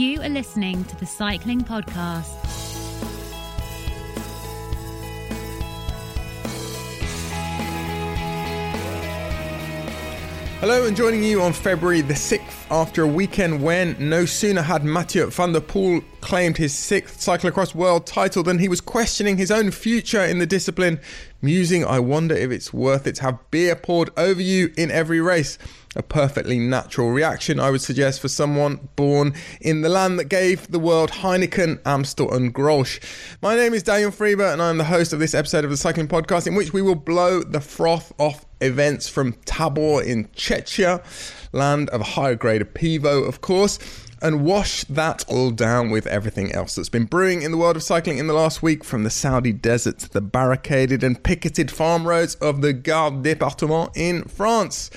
You are listening to the Cycling Podcast. Hello, and joining you on February the 6th after a weekend when no sooner had Mathieu van der Poel claimed his sixth cyclocross world title than he was questioning his own future in the discipline, musing, I wonder if it's worth it to have beer poured over you in every race. A perfectly natural reaction, I would suggest, for someone born in the land that gave the world Heineken, Amstel, and Grolsch. My name is Daniel Friebe, and I'm the host of this episode of the Cycling Podcast, in which we will blow the froth off events from Tabor in Czechia, land of a higher grade of Pivo, of course, and wash that all down with everything else that's been brewing in the world of cycling in the last week, from the Saudi desert to the barricaded and picketed farm roads of the Gard Département in France.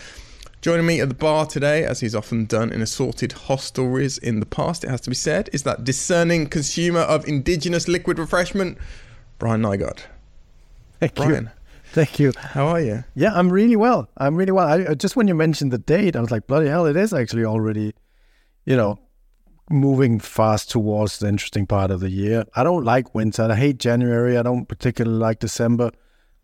Joining me at the bar today, as he's often done in assorted hostelries in the past, it has to be said, is that discerning consumer of indigenous liquid refreshment, Brian Nygaard. Thank Brian. you. Thank you. How are you? Yeah, I'm really well. I'm really well. I, uh, just when you mentioned the date, I was like, bloody hell, it is actually already, you know, moving fast towards the interesting part of the year. I don't like winter. I hate January. I don't particularly like December.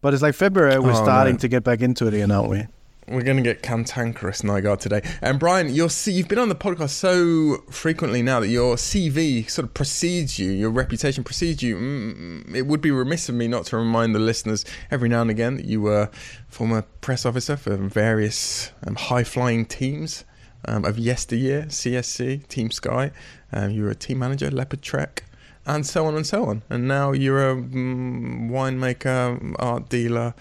But it's like February, we're Oh, starting to get back into it again, aren't we? We're going to get cantankerous, Nygaard, today. And Brian, you've been on the podcast so frequently now that your CV sort of precedes you, your reputation precedes you. Mm, It would be remiss of me not to remind the listeners every now and again that you were former press officer for various um, high-flying teams um, of yesteryear, CSC, Team Sky. Um, you were a team manager, Leopard Trek, and so on and so on. And now you're a mm, winemaker, art dealer,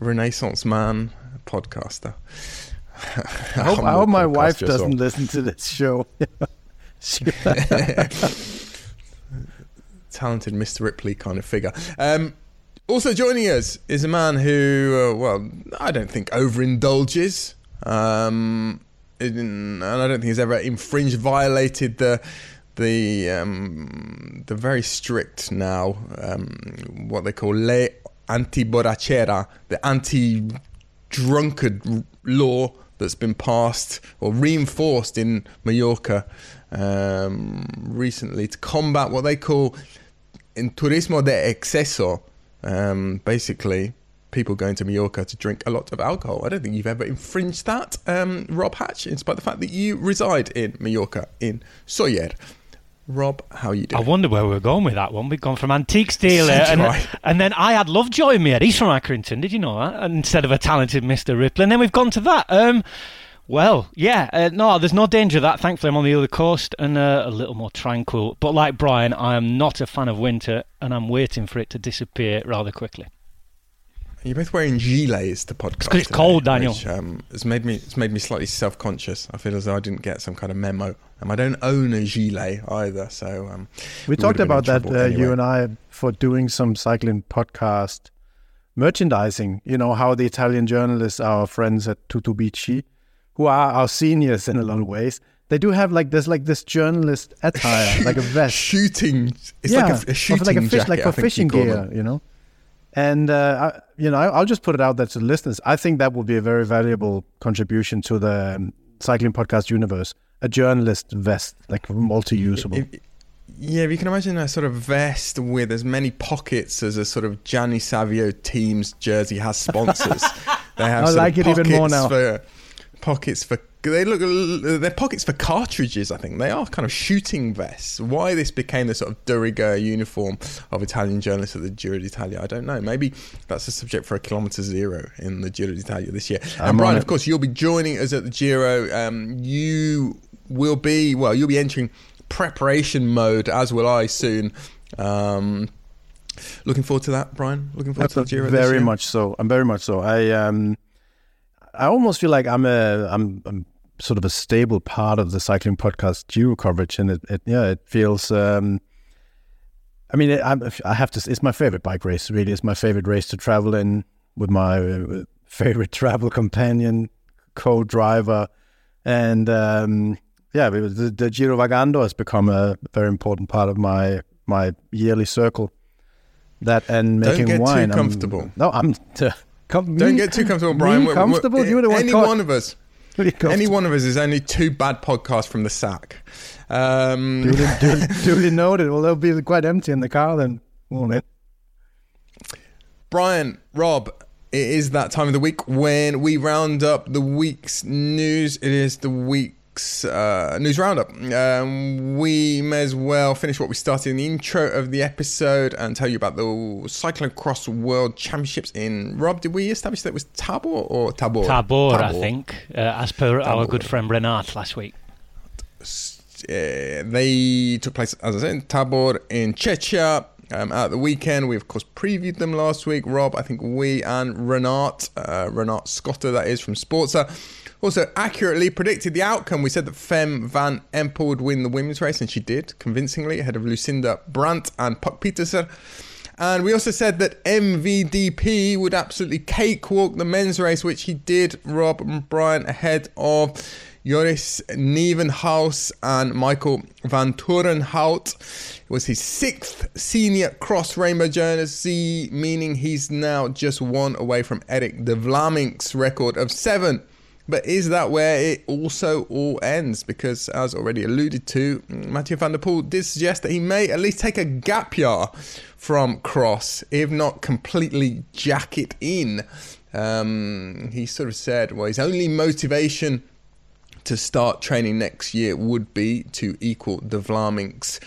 Renaissance man, podcaster. I hope, I hope my wife doesn't listen to this show. Talented Mr. Ripley kind of figure. Um, also joining us is a man who, uh, well, I don't think overindulges. Um, in, and I don't think he's ever infringed, violated the the um, the very strict now um, what they call ley anti borrachera, the anti drunkard law that's been passed or reinforced in Mallorca um, recently to combat what they call in turismo de exceso, um, basically people going to Mallorca to drink a lot of alcohol. I don't think you've ever infringed that, um, Rob Hatch, in spite of the fact that you reside in Mallorca, in Sóller. Rob, how you doing? I wonder where we're going with that one. We've gone from antique dealer, and, and then I had Lovejoy in me. He's from Accrington. Did you know that? Instead of a talented Mr. Ripley, and then we've gone to that. Um, well, yeah, uh, no, there's no danger of that. Thankfully, I'm on the other coast and uh, a little more tranquil. But like Brian, I am not a fan of winter, and I'm waiting for it to disappear rather quickly. You're both wearing gilets to podcast. 'cause it's today, cold, Daniel. Which, um, it's made me it's made me slightly self conscious. I feel as though I didn't get some kind of memo, and I don't own a gilet either. So um, we would talked have been in about that, uh, anyway. you and I, for doing some cycling podcast merchandising. You know, how the Italian journalists, our friends at Tuttobici, who are our seniors in a lot of ways, they do have like this, like this journalist attire, like a vest. shooting. It's yeah, like a, a shooting like a fish, jacket, like for fishing gear, them. you know. And uh, I, you know, I'll just put it out there to the listeners. I think that will be a very valuable contribution to the um, cycling podcast universe. A journalist vest, like multi-usable. Yeah, if you can imagine a sort of vest with as many pockets as a sort of Gianni Savio team's jersey has sponsors. they have I like it even more now. For, pockets for they look they're pockets for cartridges. I think they are kind of shooting vests. Why this became the sort of de rigueur uniform of Italian journalists at the Giro d'Italia, I don't know. Maybe that's a subject for a kilometre zero in the Giro d'Italia this year. I'm and Brian, of course, you'll be joining us at the Giro. Um, you will be well. You'll be entering preparation mode, as will I soon. Um, looking forward to that, Brian. Looking forward to the Giro. very much so. I'm very much so. I um, I almost feel like I'm a I'm, I'm sort of a stable part of the cycling podcast Giro coverage, and it, it yeah, it feels. Um, I mean, it, I have to. It's my favorite bike race. Really, it's my favorite race to travel in with my uh, favorite travel companion, co-driver, and um, yeah, the, the Giro Vagando has become a very important part of my my yearly circle. That and Don't making get too wine. I'm- no, I'm. com- Don't get too comfortable, Brian. We're- we're- comfortable? Were one Any one of us. Any one of us is only two bad podcasts from the sack. Um, duly, duly, duly noted. Well, they'll be quite empty in the car then, won't it? Brian, Rob, it is that time of the week when we round up the week's news. It is the week's uh, news roundup. Um, we may as well finish what we started in the intro of the episode and tell you about the cyclocross world championships in. Rob, did we establish that it was Tabor or Tabor? Tabor, Tabor. I think, uh, as per Tabor. our good friend Renaat last week. Uh, they took place, as I said, in Tabor in Czechia um, at the weekend. We, of course, previewed them last week. Rob, I think we and Renaat, uh, Renaat Schotte, that is, from Sporza, also accurately predicted the outcome. We said that Fem van Empel would win the women's race, and she did convincingly ahead of Lucinda Brand and Puck Pieterse. And we also said that MVDP would absolutely cakewalk the men's race, which he did, Rob and Brian, ahead of Joris Nieuwenhuis and Michael Vanthourenhout. It was his sixth senior cross rainbow jersey, meaning he's now just one away from Erik de Vlaeminck's record of seven. But is that where it also all ends? Because, as already alluded to, Mathieu van der Poel did suggest that he may at least take a gap year from cross, if not completely jack it in. Um, he sort of said, well, his only motivation to start training next year would be to equal De Vlaeminck's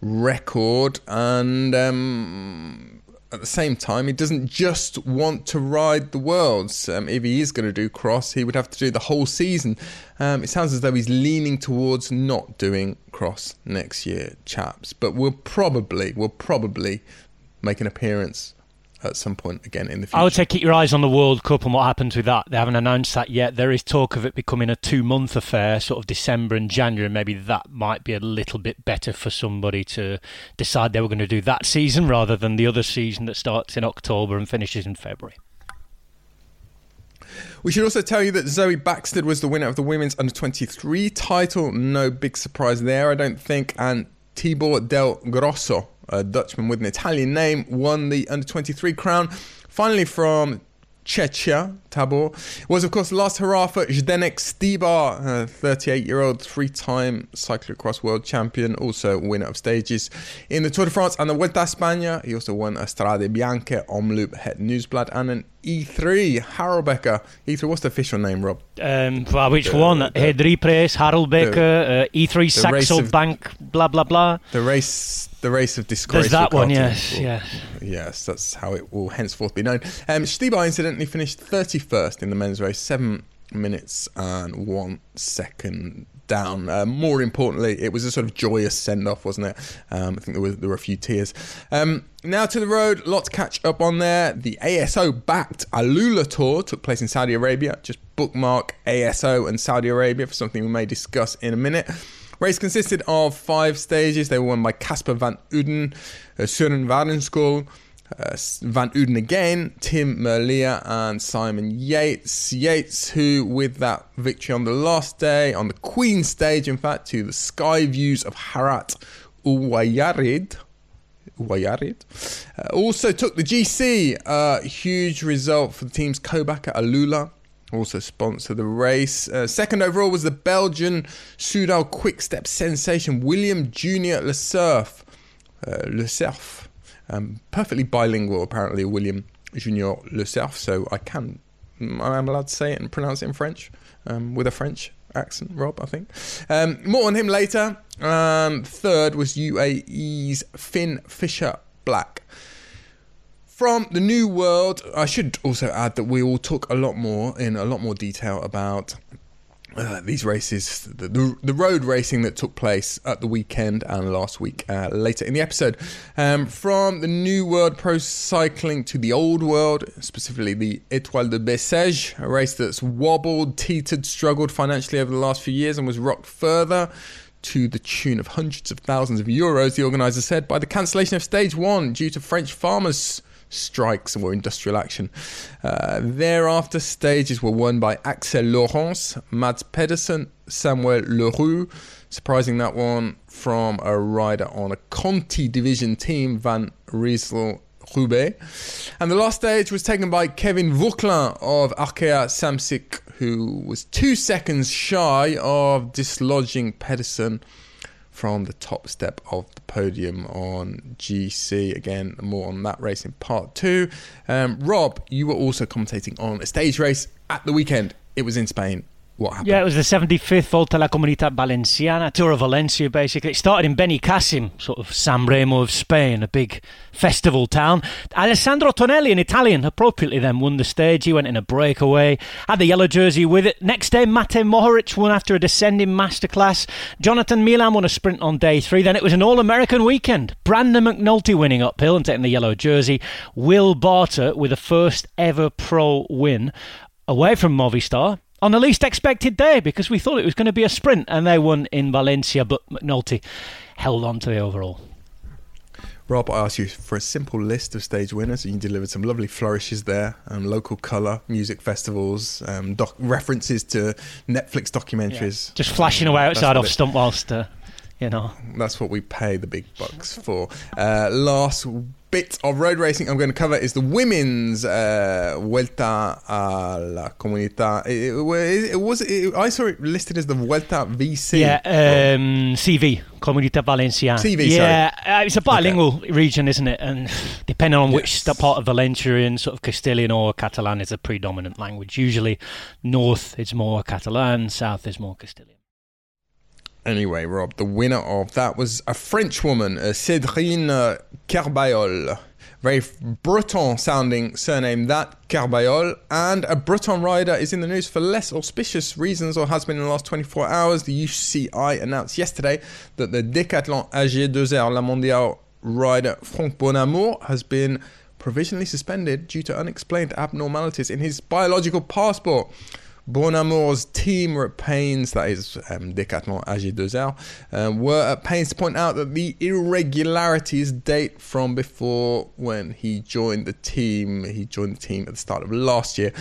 record. And um, at the same time, he doesn't just want to ride the worlds. Um, if he is going to do cross, he would have to do the whole season. Um, it sounds as though he's leaning towards not doing cross next year, chaps. But we'll probably, we'll probably make an appearance at some point again in the future. I would say keep your eyes on the World Cup and what happens with that. They haven't announced that yet. There is talk of it becoming a two month affair, sort of December and January. Maybe that might be a little bit better for somebody to decide they were going to do that season rather than the other season that starts in October and finishes in February. We should also tell you that Zoe Bäckstedt was the winner of the women's under 23 title. No big surprise there, I don't think. And Tibor Del Grosso a Dutchman with an Italian name, won the under 23 crown. Finally, from Czechia, Tabor, was of course the last hurrah for Zdenek Stybar, 38 year old three time cyclocross world champion, also winner of stages in the Tour de France and the Vuelta a España. He also won a Strade Bianche, Omloop, Het Nieuwsblad, and an E3, Harelbeke. E3, what's the official name, Rob? Um, well, which the, one? Het Driepress, Harelbeke, uh, E3 Saxo Bank, blah, blah, blah. The race the race of disgrace. There's that one, yes, yes. Yes, that's how it will henceforth be known. Um, Stybar incidentally finished 31st in the men's race, seven minutes and one second down. Uh, more importantly, it was a sort of joyous send off, wasn't it? Um, I think there, was, there were a few tears. Um, now to the road, lots to catch up on there. The ASO backed AlUla Tour took place in Saudi Arabia. Just bookmark ASO and Saudi Arabia for something we may discuss in a minute. Race consisted of five stages. They were won by Casper van Uden, uh, Søren uh, Van Uden again, Tim Merlier, and Simon Yates. Yates, who with that victory on the last day, on the Queen stage, in fact, to the sky views of Harat Uwayarid. Uwayarid. Uh, also took the GC. Uh, huge result for the team's Jayco AlUla also sponsor the race. Uh, second overall was the Belgian Soudal Quick Step sensation William Junior Lecerf. Uh, Lecerf. Um, perfectly bilingual, apparently, William Junior Lecerf. So I can, I'm allowed to say it and pronounce it in French um, with a French accent, Rob, I think. Um, more on him later. Um, third was UAE's Finn Fisher Black from the new world. I should also add that we will talk a lot more in a lot more detail about uh, these races, the, the, the, road racing that took place at the weekend and last week uh, later in the episode. Um, from the new world pro cycling to the old world, specifically the Etoile de Bessèges, a race that's wobbled, teetered, struggled financially over the last few years and was rocked further to the tune of hundreds of thousands of euros, the organiser said, by the cancellation of stage one due to French farmers strikes or industrial action. Uh, thereafter, stages were won by Axel Laurance, Mads Pedersen, Samuel Leroux, surprising that one from a rider on a Conti division team, Van Rysel Roubaix. And the last stage was taken by Kevin Vauquelin of Arkea Samsic who was two seconds shy of dislodging Pedersen from the top step of the podium on GC. Again, more on that race in part two. Um, Rob, you were also commentating on a stage race at the weekend. It was in Spain. What happened? Yeah, it was the 75th Volta la Comunidad Valenciana, Tour of Valencia, basically. It started in Benicassim, sort of San Remo of Spain, a big festival town. Alessandro Tonelli, an Italian, appropriately then won the stage. He went in a breakaway, had the yellow jersey with it. Next day, Matej Mohoric won after a descending masterclass. Jonathan Milan won a sprint on day three. Then it was an All American weekend. Brandon McNulty winning uphill and taking the yellow jersey. Will Barta with a first ever pro win away from Movistar on the least expected day because we thought it was going to be a sprint and they won in Valencia, but McNulty held on to the overall. Rob, I asked you for a simple list of stage winners, and you delivered some lovely flourishes there. Um, local colour, music festivals, um, doc- references to Netflix documentaries. Yeah. Just flashing away outside off stump whilst, uh, you know. That's what we pay the big bucks for. Uh, last bit of road racing I'm going to cover is the women's uh, Vuelta a la Comunidad. It, it, it was it, I saw it listed as the Vuelta VC. Yeah, um, CV, Comunidad Valenciana. CV, yeah, uh, it's a bilingual okay. region, isn't it? And depending on yes. which part of Valencia in, sort of Castilian or Catalan is a predominant language. Usually, north is more Catalan, south is more Castilian. Anyway, Rob, the winner of that was a French woman, uh, Cédrine Kerbaol. Very Breton sounding surname, that Kerbaol. And a Breton rider is in the news for less auspicious reasons, or has been in the last 24 hours. The UCI announced yesterday that the Decathlon AG2R La Mondiale rider Franck Bonamour has been provisionally suspended due to unexplained abnormalities in his biological passport. Bonamour's team were at pains, that is um, Decathlon AG2R, uh, were at pains to point out that the irregularities date from before when he joined the team. He joined the team at the start of last year.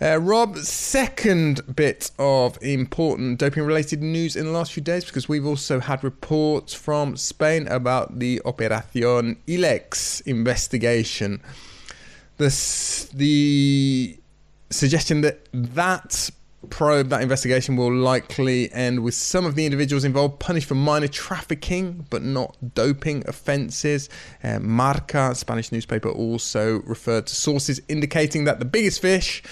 Uh, Rob, second bit of important doping related news in the last few days because we've also had reports from Spain about the Operacion Ilex investigation. The, the suggesting that that probe, that investigation will likely end with some of the individuals involved punished for minor trafficking but not doping offences. Uh, Marca, Spanish newspaper, also referred to sources indicating that the biggest fish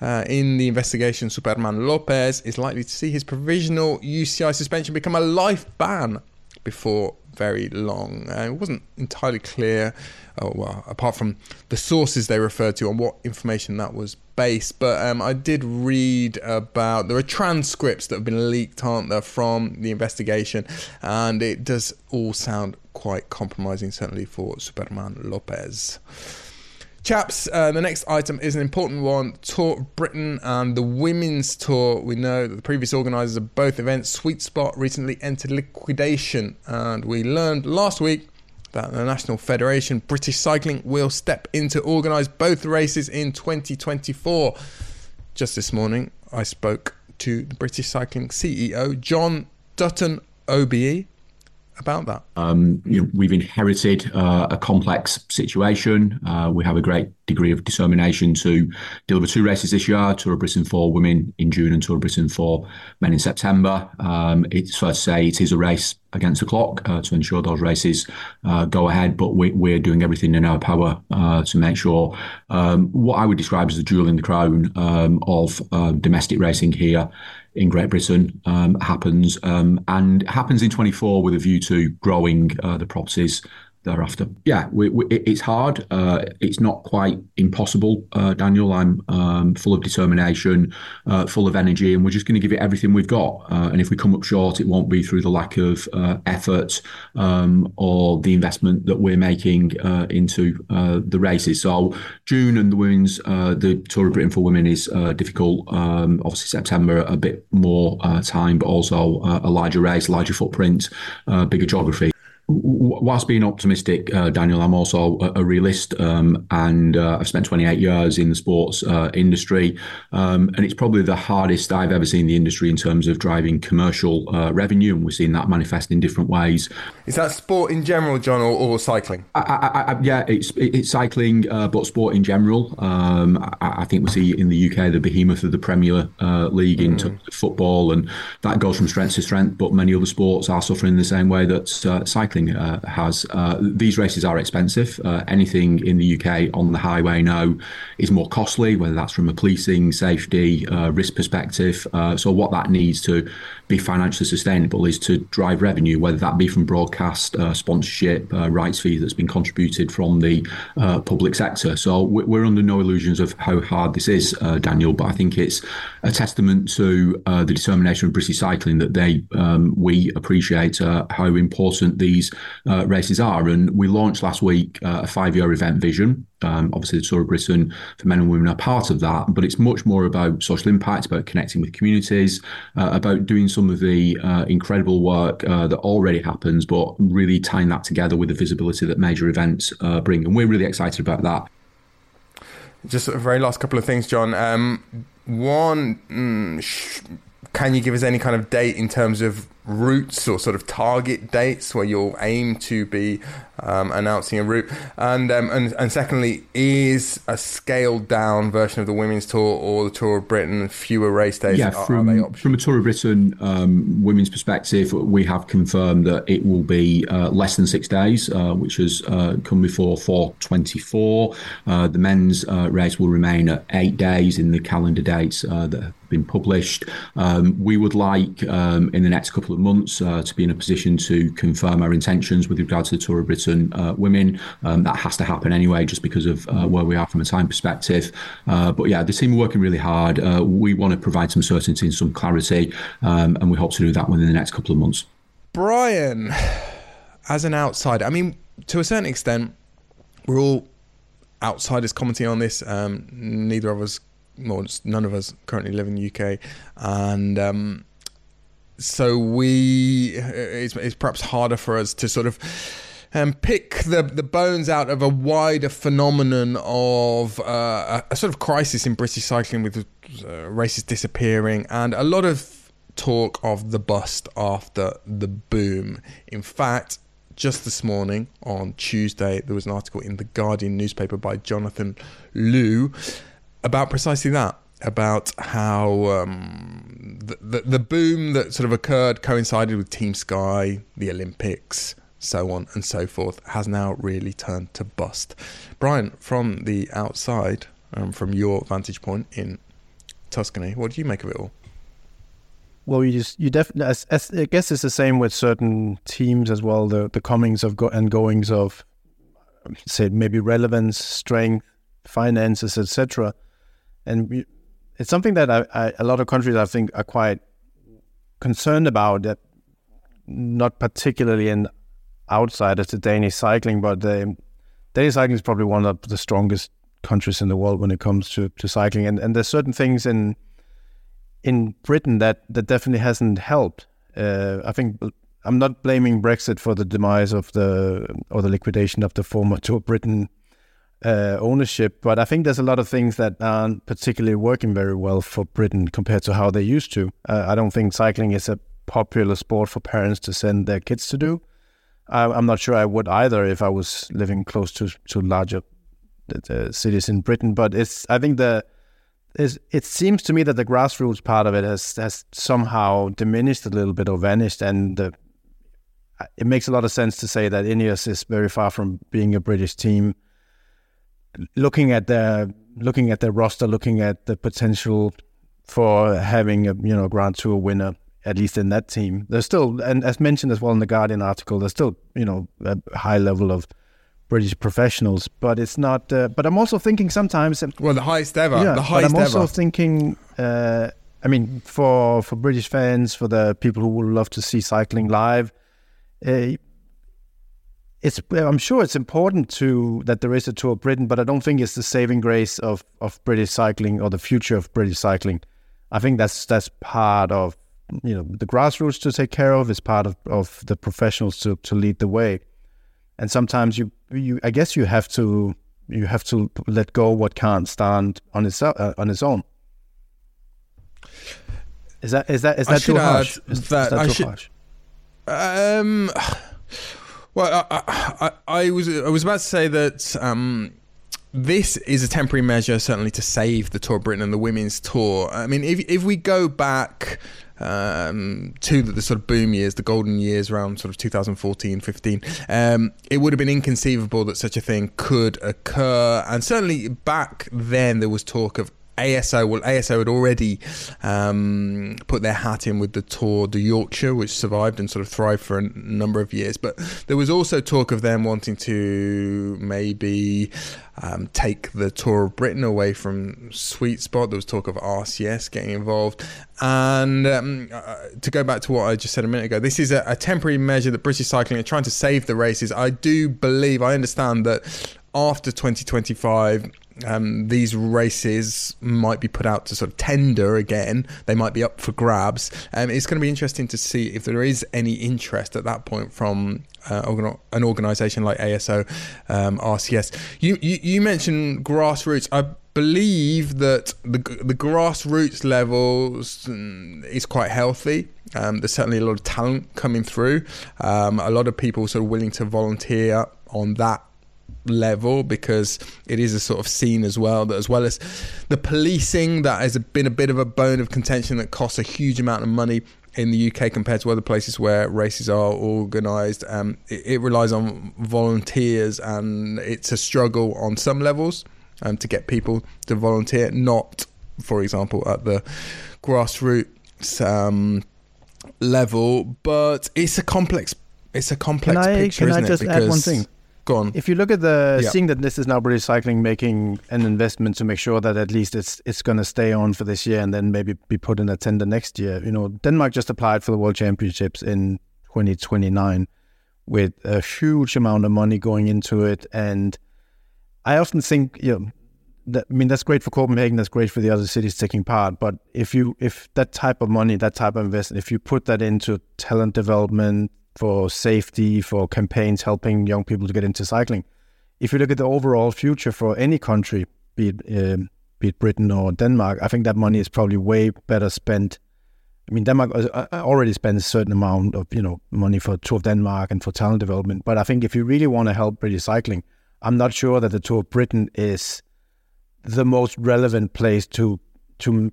uh, in the investigation, Superman Lopez, is likely to see his provisional UCI suspension become a life ban before very long. Uh, it wasn't entirely clear, oh, well, apart from the sources they referred to, on what information that was based. But um, I did read about there are transcripts that have been leaked, aren't there, from the investigation, and it does all sound quite compromising, certainly for Superman Lopez. Chaps, uh, the next item is an important one Tour of Britain and the Women's Tour. We know that the previous organisers of both events, Sweet Spot, recently entered liquidation, and we learned last week that the National Federation British Cycling will step in to organise both races in 2024. Just this morning, I spoke to the British Cycling CEO, John Dutton OBE, about that? Um, you know, we've inherited uh, a complex situation. Uh, we have a great degree of determination to deliver two races this year: Tour of Britain for women in June and Tour of Britain for men in September. Um, it's fair to say it is a race against the clock uh, to ensure those races uh, go ahead, but we, are doing everything in our power uh, to make sure um, what I would describe as the jewel in the crown um, of uh, domestic racing here in Great Britain um, happens um, and happens in 24 with a view to growing uh, the properties thereafter. Yeah, we, we, it's hard. Uh, it's not quite impossible, uh, Daniel. I'm um, full of determination, uh, full of energy, and we're just going to give it everything we've got. Uh, and if we come up short, it won't be through the lack of uh, effort um, or the investment that we're making uh, into the races. So June and the women's, the Tour of Britain for women is difficult. Um, obviously September a bit more time, but also a larger race, larger footprint, bigger geography. Whilst being optimistic, uh, Daniel, I'm also a, a realist, um, and uh, I've spent 28 years in the sports uh, industry, um, and it's probably the hardest I've ever seen the industry in terms of driving commercial uh, revenue, and we're seeing that manifest in different ways. Is that sport in general, John, or, or cycling? I, I, I, yeah, it's it's cycling, uh, but sport in general. Um, I, think we see in the UK the behemoth of the Premier uh, League mm. in terms football, and that goes from strength to strength. But many other sports are suffering in the same way that cycling cycling uh, has. Uh, these races are expensive. Uh, anything in the UK on the highway now is more costly, whether that's from a policing, safety, uh, risk perspective. Uh, so what that needs to be financially sustainable is to drive revenue, whether that be from broadcast, uh, sponsorship, rights fees that's been contributed from the public sector. So we're under no illusions of how hard this is, Daniel. But I think it's a testament to the determination of British cycling that they um, we appreciate how important these uh, races are. And we launched last week uh, a five year event vision. Um, obviously, the Tour of Britain for men and women are part of that, but it's much more about social impact, about connecting with communities, uh, about doing some of the uh, incredible work uh, that already happens, but really tying that together with the visibility that major events uh, bring. And we're really excited about that. Just a very last couple of things, John. Um, one, mm, sh- can you give us any kind of date in terms of routes or sort of target dates where you'll aim to be um, announcing a route? And, um, and and secondly, is a scaled down version of the women's tour or the Tour of Britain fewer race days? Yeah, from, are from a Tour of Britain um, women's perspective, we have confirmed that it will be uh, less than six days, uh, which has uh, come before 424. Uh, the men's uh, race will remain at eight days in the calendar dates uh, that have been published. Um, we would like um, in the next couple of months uh, to be in a position to confirm our intentions with regard to the Tour of Britain uh, women. Um, that has to happen anyway, just because of uh, where we are from a time perspective. Uh, but yeah, the team are working really hard. Uh, we want to provide some certainty and some clarity, um, and we hope to do that within the next couple of months. Brian, as an outsider, I mean, to a certain extent, we're all outsiders commenting on this. Um, neither of us, well, none of us currently live in the UK, and um, so we it's, it's, perhaps harder for us to sort of um, pick the the bones out of a wider phenomenon of uh, a, a, sort of crisis in British cycling with uh, races disappearing and a lot of talk of the bust after the boom. In fact, just this morning on Tuesday, there was an article in the Guardian newspaper by Jonathan Liew about precisely that about how um, the, the, the boom that sort of occurred coincided with Team Sky, the Olympics, so on and so forth, has now really turned to bust. Brian, from the outside, um, from your vantage point in Tuscany, what do you make of it all? Well, you just you definitely. I guess it's the same with certain teams as well. The the comings of go- and goings of, say maybe relevance, strength, finances, etc. And we, it's something that I, I, a lot of countries I think are quite concerned about. That not particularly in outsiders to Danish cycling, but the Danish cycling is probably one of the strongest countries in the world when it comes to, to cycling. And and there's certain things in in Britain that that definitely hasn't helped. Uh, I think I'm not blaming Brexit for the demise of the or the liquidation of the former Tour Britain uh, ownership, but I think there's a lot of things that aren't particularly working very well for Britain compared to how they used to. Uh, I don't think cycling is a popular sport for parents to send their kids to do. I, am not sure I would either if I was living close to to larger uh, cities in Britain. But it's I think the is it seems to me that the grassroots part of it has has somehow diminished a little bit or vanished, and the, it makes a lot of sense to say that Ineos is very far from being a British team looking at the looking at the roster, looking at the potential for having a you know Grand Tour winner at least in that team. There's still, and as mentioned as well in the Guardian article, there's still you know a high level of British professionals, but it's not. Uh, but I'm also thinking sometimes. Well, the highest ever. Yeah, the highest but I'm also ever. thinking. Uh, I mean, for for British fans, for the people who would love to see cycling live, uh, it's I'm sure it's important to that there is a Tour of Britain, but I don't think it's the saving grace of, of British cycling or the future of British cycling. I think that's that's part of you know the grassroots to take care of. It's part of, of the professionals to, to lead the way. And sometimes you you I guess you have to you have to let go what can't stand on its uh, on its own. Is that is that is that too harsh? Is, that, is that too should, harsh? Um, well, I, I, I, was I was about to say that um, this is a temporary measure, certainly to save the Tour of Britain and the women's tour. I mean, if if we go back um, to the, the, sort of boom years, the golden years around sort of 2014, 15, um, it would have been inconceivable that such a thing could occur. And certainly back then, there was talk of ASO, well, ASO had already um, put their hat in with the Tour de Yorkshire, which survived and sort of thrived for a number of years. But there was also talk of them wanting to maybe um, take the Tour of Britain away from Sweet Spot. There was talk of RCS getting involved. And um, uh, to go back to what I just said a minute ago, this is a, a temporary measure that British Cycling are trying to save the races. I do believe, I understand that after 2025, um, these races might be put out to sort of tender again. They might be up for grabs. Um, it's going to be interesting to see if there is any interest at that point from uh, an organisation like ASO, um, RCS. You, you, you mentioned grassroots. I believe that the the grassroots levels mm, is quite healthy. Um, there's certainly a lot of talent coming through. Um, a lot of people sort of willing to volunteer on that level because it is a sort of scene as well that as well as the policing that has been a bit of a bone of contention that costs a huge amount of money in the UK compared to other places where races are organised. Um, it, it, relies on volunteers and it's a struggle on some levels um, to get people to volunteer, not, for example, at the grassroots um, level. But it's a complex. It's a complex can I, picture, can I just it? add one thing? Go on. If you look at the yeah. seeing that this is now British Cycling making an investment to make sure that at least it's it's going to stay on for this year and then maybe be put in a tender next year. You know, Denmark just applied for the World Championships in 2029 with a huge amount of money going into it, and I often think you know. That, I mean that's great for Copenhagen. That's great for the other cities taking part. But if you if that type of money, that type of investment, if you put that into talent development, for safety, for campaigns helping young people to get into cycling. If you look at the overall future for any country, be it, um, be it Britain or Denmark, I think that money is probably way better spent. I mean, Denmark uh, uh, already spends a certain amount of you know money for Tour of Denmark and for talent development. But I think if you really want to help British cycling, I'm not sure that the Tour of Britain is the most relevant place to to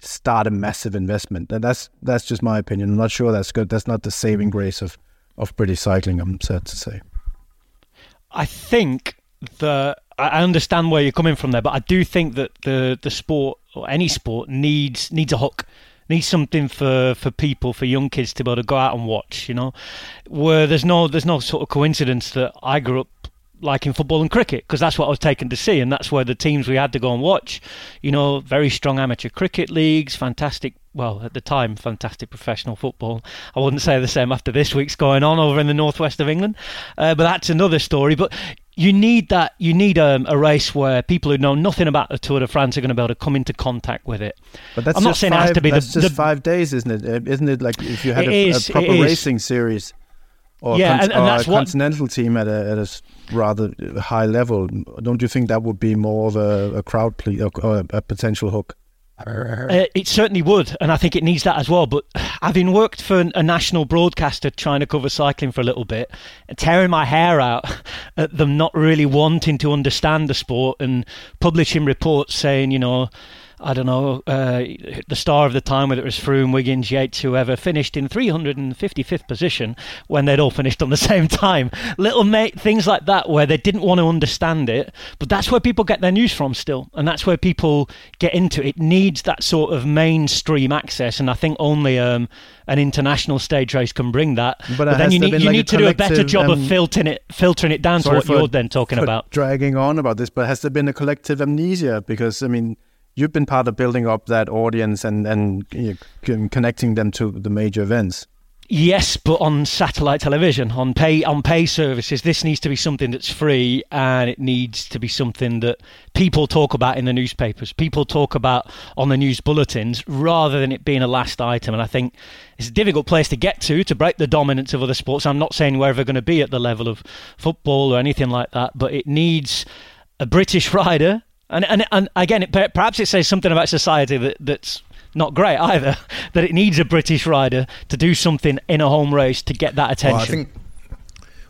start a massive investment. And that's that's just my opinion. I'm not sure that's good. That's not the saving grace of of British cycling. I'm sad to say. I think that I understand where you're coming from there, but I do think that the the sport or any sport needs needs a hook needs something for, for people, for young kids to be able to go out and watch, you know. Where there's no there's no sort of coincidence that I grew up like in football and cricket because that's what I was taken to see, and that's where the teams we had to go and watch. You know, very strong amateur cricket leagues, fantastic. Well, at the time, fantastic professional football. I wouldn't say the same after this week's going on over in the northwest of England, uh, but that's another story. But you need that. You need um, a race where people who know nothing about the Tour de France are going to be able to come into contact with it. But that's I'm not saying five, it has to be that's the, just the, five days, isn't it? Isn't it like if you had a, is, a proper racing series? Or yeah, a, and, and that's a continental team at a, at a rather high level. Don't you think that would be more of a, a crowd plea or, or a potential hook? Uh, it certainly would, and I think it needs that as well. But having worked for a national broadcaster trying to cover cycling for a little bit, tearing my hair out at them not really wanting to understand the sport and publishing reports saying, you know, I don't know, uh, the star of the time, whether it was Froome, Wiggins, Yates, whoever, finished in 355th position when they'd all finished on the same time. Little mate, things like that where they didn't want to understand it, but that's where people get their news from still, and that's where people get into it. It needs that sort of mainstream access, and I think only um, an international stage race can bring that. But, but then you need, you like need to do a better job um, of filtering it, filtering it down to what you're then talking about. Dragging on about this, but has there been a collective amnesia? Because I mean you've been part of building up that audience and and you know, connecting them to the major events. Yes, but on satellite television, on pay on pay services, this needs to be something that's free, and it needs to be something that people talk about in the newspapers, people talk about on the news bulletins, rather than it being a last item. And I think it's a difficult place to get to to break the dominance of other sports. I'm not saying we're ever going to be at the level of football or anything like that, but it needs a British rider. And, and, and again, it, perhaps it says something about society that, that's not great either. That it needs a British rider to do something in a home race to get that attention. Well, I think.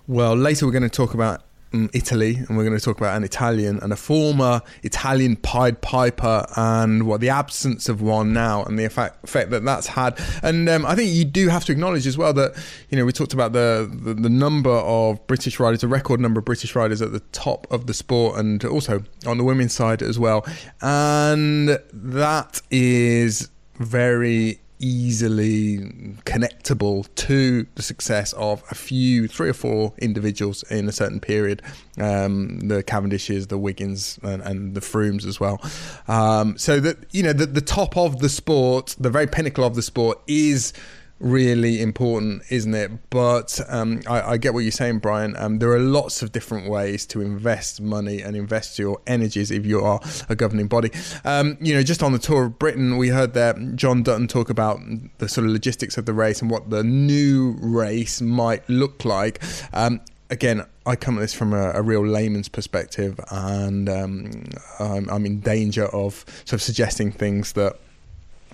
Well, later we're going to talk about Italy, and we're going to talk about an Italian and a former Italian Pied Piper, and what the absence of one now, and the effect, effect that that's had. And um, I think you do have to acknowledge as well that you know we talked about the, the, the number of British riders, a record number of British riders at the top of the sport, and also on the women's side as well, and that is very easily connectable to the success of a few, three or four individuals in a certain period. Um, the Cavendishes, the Wiggins, and, and the Froomes as well. Um, so that you know, the, the top of the sport, the very pinnacle of the sport, is really important, isn't it? But um, I, I, get what you're saying, Brian. Um, there are lots of different ways to invest money and invest your energies if you are a governing body. Um, you know, just on the tour of Britain, we heard that John Dutton talk about the sort of logistics of the race and what the new race might look like. Um, again, I come at this from a, a real layman's perspective, and um, I'm, I'm in danger of sort of suggesting things that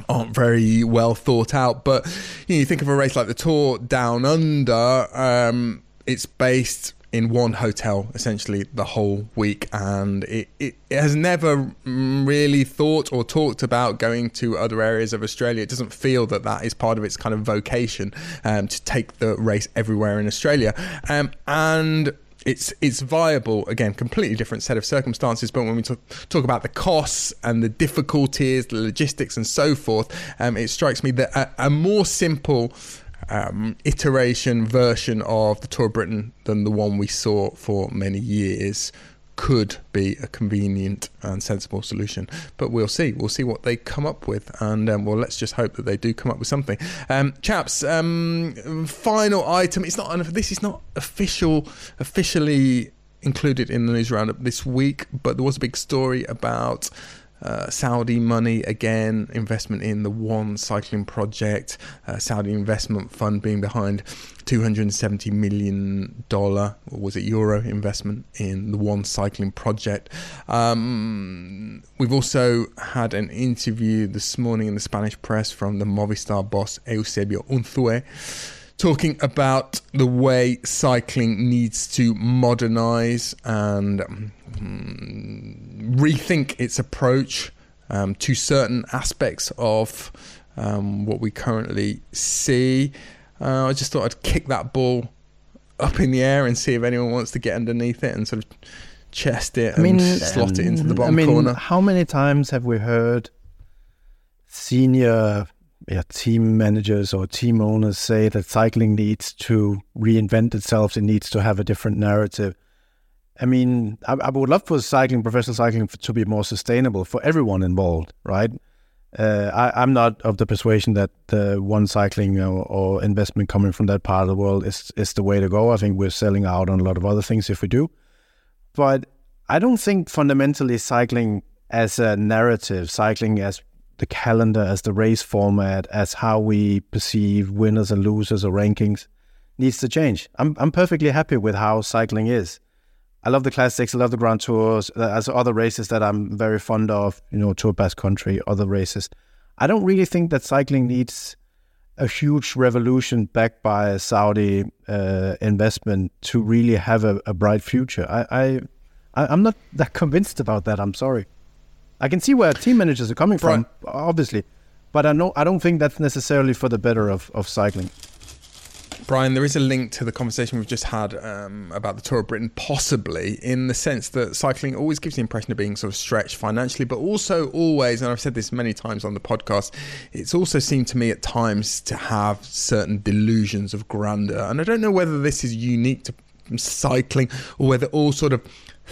aren't very well thought out. But you, know, you think of a race like the Tour Down Under, um, it's based in one hotel essentially the whole week and it, it, it, has never really thought or talked about going to other areas of australia it doesn't feel that that is part of its kind of vocation um, to take the race everywhere in australia um, and it's it's viable again completely different set of circumstances but when we talk, talk about the costs and the difficulties the logistics and so forth um, it strikes me that a, a more simple um, iteration version of the tour of britain than the one we saw for many years could be a convenient and sensible solution. But we'll see. We'll see what they come up with, and um, well, let's just hope that they do come up with something. Um, chaps, um, final item. It's not. This is not official, officially included in the news roundup this week, but there was a big story about uh, Saudi money again, investment in the One Cycling Project, uh, Saudi investment fund being behind 270 million dollar or was it euro investment in the One Cycling Project. Um, we've also had an interview this morning in the Spanish press from the Movistar boss Eusebio Unzue talking about the way cycling needs to modernize and um, rethink its approach um, to certain aspects of um, what we currently see. Uh, I just thought I'd kick that ball up in the air and see if anyone wants to get underneath it and sort of chest it and I mean, slot it into the bottom I mean, corner. How many times have we heard senior yeah, team managers or team owners say that cycling needs to reinvent itself. It needs to have a different narrative. I mean, I, I would love for cycling, professional cycling, to be more sustainable for everyone involved, right? Uh, I, am not of the persuasion that the one cycling or, or, investment coming from that part of the world is is the way to go. I think we're selling out on a lot of other things if we do, but I don't think fundamentally cycling as a narrative, cycling as the calendar, as the race format, as how we perceive winners and losers or rankings needs to change. I'm I'm perfectly happy with how cycling is. I love the classics, I love the Grand Tours, uh, as other races that I'm very fond of, you know, Tour Basque Country, other races. I don't really think that cycling needs a huge revolution backed by a Saudi uh, investment to really have a, a bright future. I, I, I'm not that convinced about that. I'm sorry. I can see where team managers are coming from, right. obviously, but I know I don't think that's necessarily for the better of, of cycling. Brian, there is a link to the conversation we've just had um, about the Tour of Britain, possibly in the sense that cycling always gives the impression of being sort of stretched financially, but also always, and I've said this many times on the podcast, it's also seemed to me at times to have certain delusions of grandeur. And I don't know whether this is unique to cycling or whether all sort of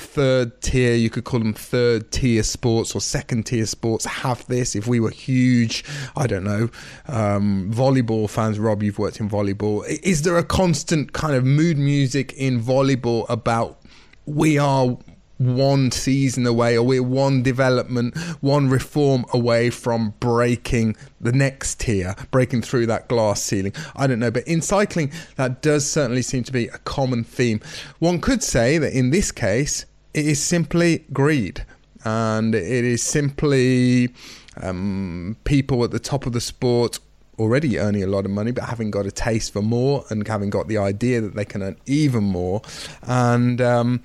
third tier, you could call them third tier sports or second tier sports, have this. If we were huge, I don't know, um, volleyball fans, Rob, you've worked in volleyball. Is there a constant kind of mood music in volleyball about we are one season away or we're one development, one reform away from breaking the next tier, breaking through that glass ceiling. I don't know, but in cycling, that does certainly seem to be a common theme. One could say that in this case, it is simply greed and it is simply um, people at the top of the sport already earning a lot of money, but having got a taste for more and having got the idea that they can earn even more. And um,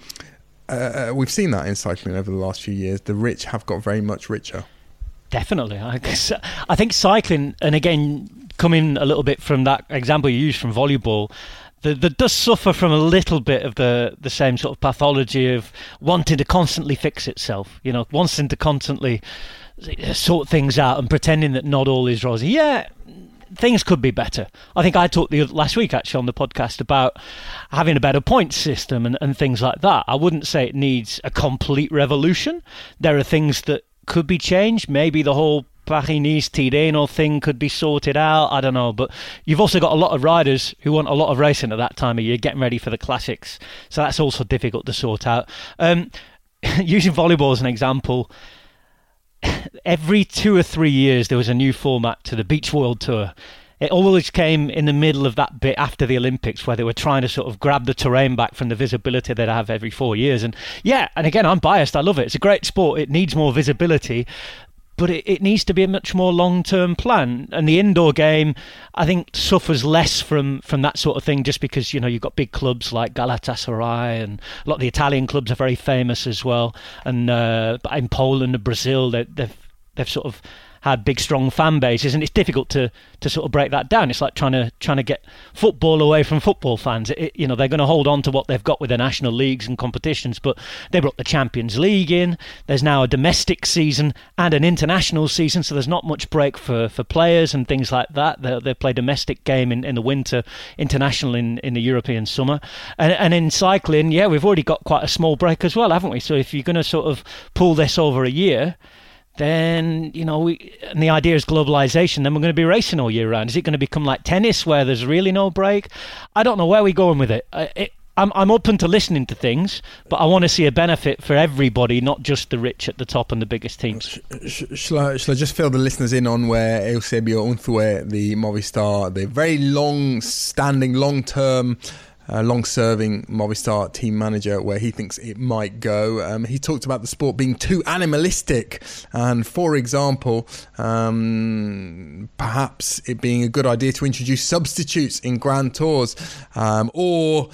uh, uh, we've seen that in cycling over the last few years. The rich have got very much richer. Definitely, I, I think cycling, and again, coming a little bit from that example you used from volleyball, that does suffer from a little bit of the the same sort of pathology of wanting to constantly fix itself. You know, wanting to constantly sort things out and pretending that not all is rosy. Yeah, things could be better. I think I talked the last week actually on the podcast about having a better point system and, and things like that. I wouldn't say it needs a complete revolution. There are things that could be changed. Maybe the whole Paris-Nice Tirreno thing could be sorted out. I don't know, but you've also got a lot of riders who want a lot of racing at that time of year, getting ready for the classics. So that's also difficult to sort out. Um, using volleyball as an example, every two or three years there was a new format to the Beach World Tour. It always came in the middle of that bit after the Olympics where they were trying to sort of grab the terrain back from the visibility they'd have every four years. And yeah, and again, I'm biased. I love it. It's a great sport. It needs more visibility but it, it needs to be a much more long term plan. And the indoor game, I think, suffers less from, from that sort of thing just because, you know, you've got big clubs like Galatasaray and a lot of the Italian clubs are very famous as well. And uh, in Poland and Brazil, they've, they've sort of had big strong fan bases and it's difficult to to sort of break that down. It's like trying to trying to get football away from football fans. It, you know they're going to hold on to what they've got with the national leagues and competitions but they brought the champions league in. There's now a domestic season and an international season so there's not much break for for players and things like that. They, they play domestic game in, in the winter international in in the european summer. And, and in cycling yeah we've already got quite a small break as well haven't we? So if you're going to sort of pull this over a year then you know we and the idea is globalization then we're going to be racing all year round. Is it going to become like tennis where there's really no break? I don't know where we're going with it, it I'm, I'm open to listening to things, but I want to see a benefit for everybody, not just the rich at the top and the biggest teams. Sh- shall, I, shall I just fill the listeners in on where Eusebio Unzue, the Movistar, the very long standing, long term long-serving Movistar team manager, where he thinks it might go. Um, he talked about the sport being too animalistic, and for example, um, perhaps it being a good idea to introduce substitutes in Grand Tours, um, or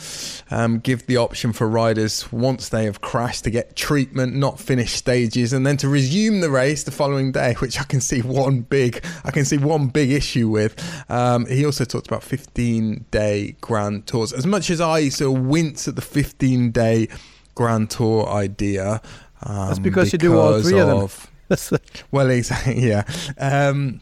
um, give the option for riders once they have crashed to get treatment, not finish stages, and then to resume the race the following day. Which I can see one big, I can see one big issue with. Um, he also talked about 15-day Grand Tours. As much much as I sort of wince at the 15 day Grand Tour idea, um, that's because, because, you do all three of, of them. well, exactly, yeah. Um,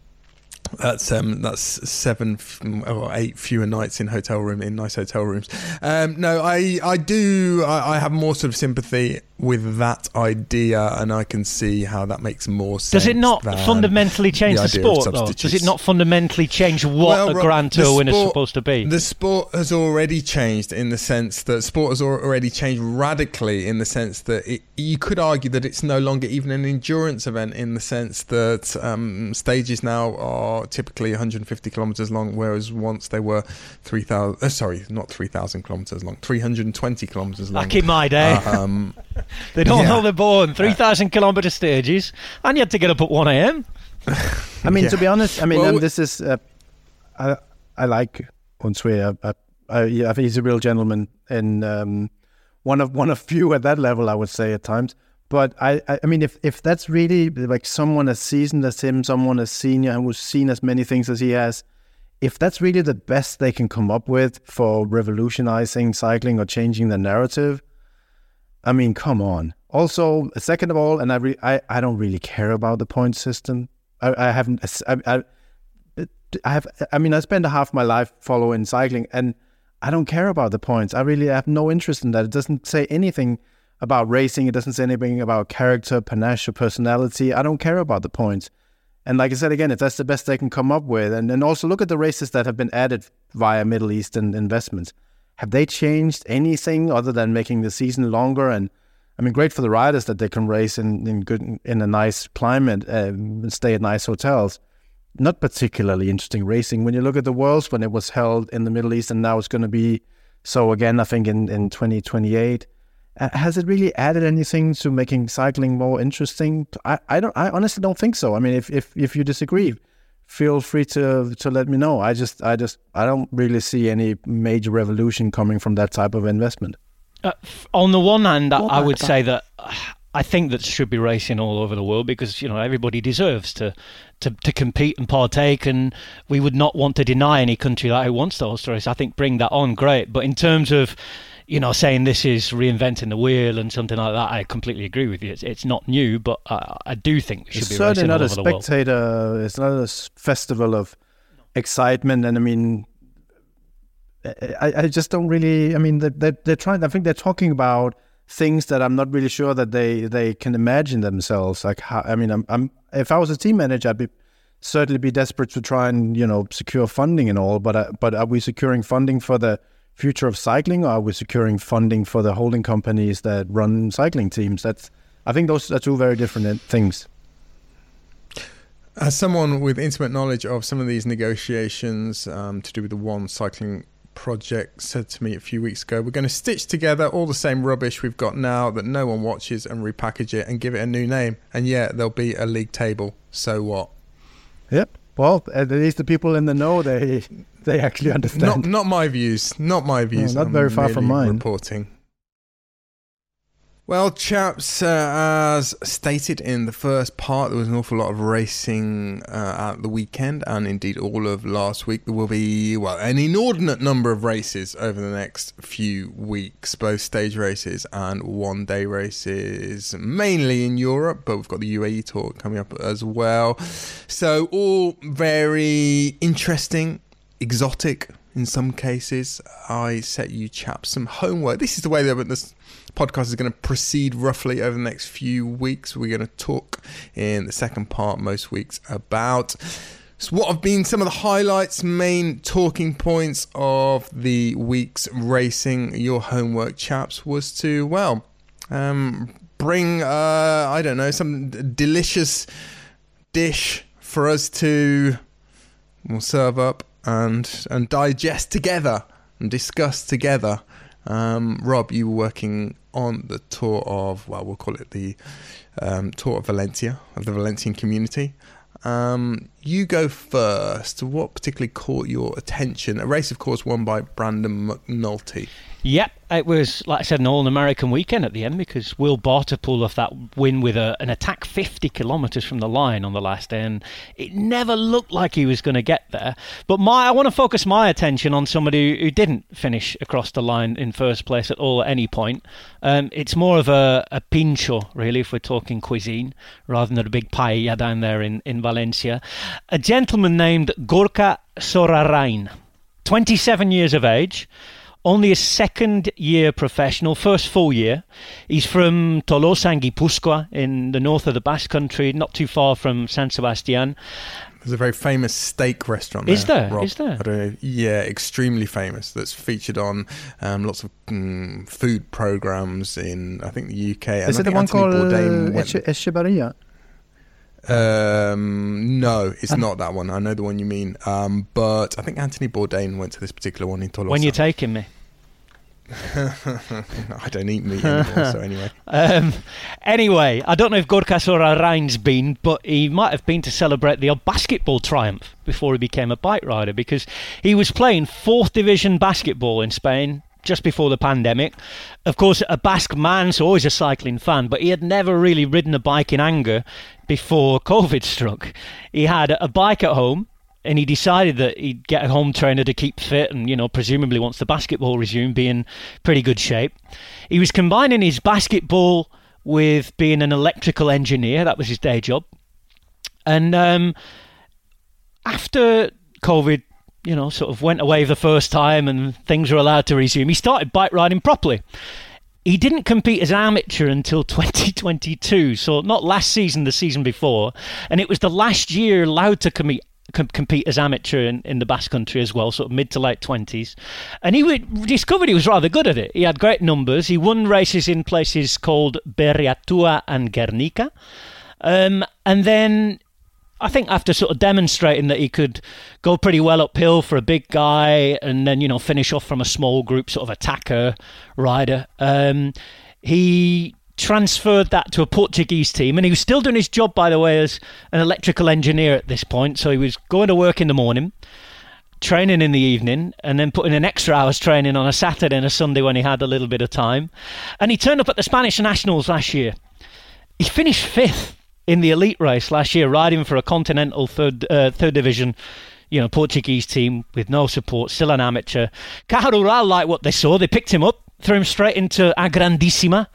that's um, that's seven or eight fewer nights in hotel room in nice hotel rooms. Um, no, I I do I, I have more sort of sympathy with that idea, and I can see how that makes more sense. Does it not fundamentally change the, the sport, though? Does it not fundamentally change what well, a Grand Tour winner is supposed to be? The sport has already changed in the sense that sport has already changed radically in the sense that it, you could argue that it's no longer even an endurance event in the sense that um, stages now are typically 150 kilometers long, whereas once they were 3,000. Uh, sorry, not 3,000 kilometers long, 320 kilometers long. Back in my day. Um, they don't yeah. know they're born. 3,000 uh, kilometre stages, and you had to get up at 1 a.m. I mean, yeah. to be honest, I mean, well, this is. Uh, I, I like Unzue. I, I, I, think he's a real gentleman and um, one of one of few at that level, I would say at times. But I, I mean, if if that's really like someone as seasoned as him, someone as senior who's seen as many things as he has, if that's really the best they can come up with for revolutionizing cycling or changing the narrative, I mean, come on. Also, second of all, and I, re- I, I don't really care about the point system. I, I haven't. I, I, I have. I mean, I spent half my life following cycling, and I don't care about the points. I really have no interest in that. It doesn't say anything about racing. It doesn't say anything about character, panache, or personality. I don't care about the points. And like I said again, if that's the best they can come up with, and, and also look at the races that have been added via Middle Eastern investments. Have they changed anything other than making the season longer? And I mean, great for the riders that they can race in, in good in a nice climate, uh, stay at nice hotels. Not particularly interesting racing when you look at the Worlds when it was held in the Middle East, and now it's going to be so again. I think in in 2028 uh, has it really added anything to making cycling more interesting? I, I don't. I honestly don't think so. I mean, if if if you disagree, feel free to to let me know. I just I just I don't really see any major revolution coming from that type of investment. Uh, on the one hand, I would say that I think that should be racing all over the world because you know everybody deserves to, to, to compete and partake, and we would not want to deny any country that who wants to host a race. I think bring that on, great. But in terms of you know, saying this is reinventing the wheel and something like that, I completely agree with you. It's, it's not new, but I, I do think we should it's be certainly not a spectator. It's not a festival of excitement, and I mean, I, I just don't really. I mean, they're, they're trying. I think they're talking about things that I'm not really sure that they they can imagine themselves. Like, how, I mean, I'm, I'm if I was a team manager, I'd be certainly be desperate to try and you know secure funding and all. But uh, but are we securing funding for the future of cycling, or are we securing funding for the holding companies that run cycling teams? That's I think those are two very different things. As someone with intimate knowledge of some of these negotiations um, to do with the One Cycling project said to me a few weeks ago, we're going to stitch together all the same rubbish we've got now that no one watches and repackage it and give it a new name. And yeah, there'll be a league table. So what? Yep. Well, at least the people in the know they they actually understand. Not, not my views. Not my views. No, not I'm very far from mine. Reporting. Well, chaps, uh, as stated in the first part, there was an awful lot of racing uh, at the weekend, and indeed all of last week. There will be, well, an inordinate number of races over the next few weeks, both stage races and one day races, mainly in Europe, but we've got the UAE Tour coming up as well. So, all very interesting, exotic in some cases. I set you chaps some homework. This is the way that this podcast is going to proceed roughly over the next few weeks. We're going to talk in the second part most weeks about what have been some of the highlights, main talking points of the week's racing? Your homework, chaps, was to well um, bring uh, I don't know some delicious dish for us to we'll serve up and and digest together and discuss together. Um, Rob, you were working on the tour of, well, we'll call it the um, tour of Valencia, of the Valencian community. Um, you go first. What particularly caught your attention? A race, of course, won by Brandon McNulty. Yep, it was, like I said, an all American weekend at the end because Will Barta pulled off that win with a, an attack 50 kilometres from the line on the last day, and it never looked like he was going to get there. But my, I want to focus my attention on somebody who didn't finish across the line in first place at all at any point. Um, it's more of a, a pincho, really, if we're talking cuisine, rather than a big paella down there in, in Valencia. A gentleman named Gorka Sorarrain, 27 years of age only a second year professional, first full year. He's from Tolosa and Gipuzkoa in the north of the Basque country, not too far from San Sebastian. There's a very famous steak restaurant there. Is there? Rob. Is there? I don't know. Yeah, extremely famous. That's featured on um, lots of mm, food programs in, I think, the UK. Is it the one Anthony called uh, Echevarria? Um, no, it's not that one. I know the one you mean. Um, but I think Anthony Bourdain went to this particular one in Tolosa. When you're taking me. I don't eat meat anymore, so anyway. Um, anyway, I don't know if Gorka Sorarrain's been, but he might have been to celebrate the basketball triumph before he became a bike rider because he was playing fourth division basketball in Spain just before the pandemic. Of course, a Basque man, so always a cycling fan, but he had never really ridden a bike in anger before COVID struck. He had a bike at home and he decided that he'd get a home trainer to keep fit and, you know, presumably once the basketball resumed, be in pretty good shape. He was combining his basketball with being an electrical engineer. That was his day job. And um, after COVID you know, sort of went away the first time and things were allowed to resume, he started bike riding properly. He didn't compete as amateur until 2022, so not last season, the season before, and it was the last year allowed to compete compete as amateur in, in the Basque Country as well, sort of mid to late twenties, and he would, discovered he was rather good at it. He had great numbers. He won races in places called Berriatua and Guernica, um, and then I think after sort of demonstrating that he could go pretty well uphill for a big guy and then, you know, finish off from a small group, sort of attacker rider, um, he transferred that to a Portuguese team. And he was still doing his job, by the way, as an electrical engineer at this point. So he was going to work in the morning, training in the evening, and then putting in extra hours training on a Saturday and a Sunday when he had a little bit of time. And he turned up at the Spanish Nationals last year. He finished fifth in the elite race last year, riding for a continental third uh, third division, you know, Portuguese team with no support, still an amateur. Caja Rural liked what they saw. They picked him up, threw him straight into A Grandissima.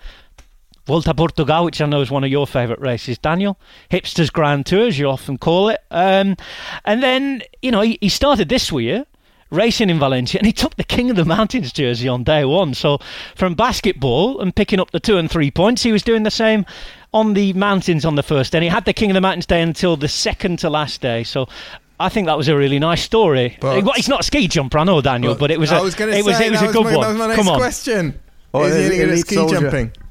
Volta Portugal, which I know is one of your favourite races, Daniel. Hipsters Grand Tour, as you often call it. Um, and then, you know, he, he started this year racing in Valencia, and he took the King of the Mountains jersey on day one. So from basketball and picking up the two and three points, he was doing the same on the mountains on the first day. And he had the King of the Mountains day until the second to last day. So I think that was a really nice story. But, he's not a ski jumper, I know, Daniel, but, but it was a, it say, was, it was a good my, one. My Come on. question. Oh, Is he any good at ski soldier. jumping?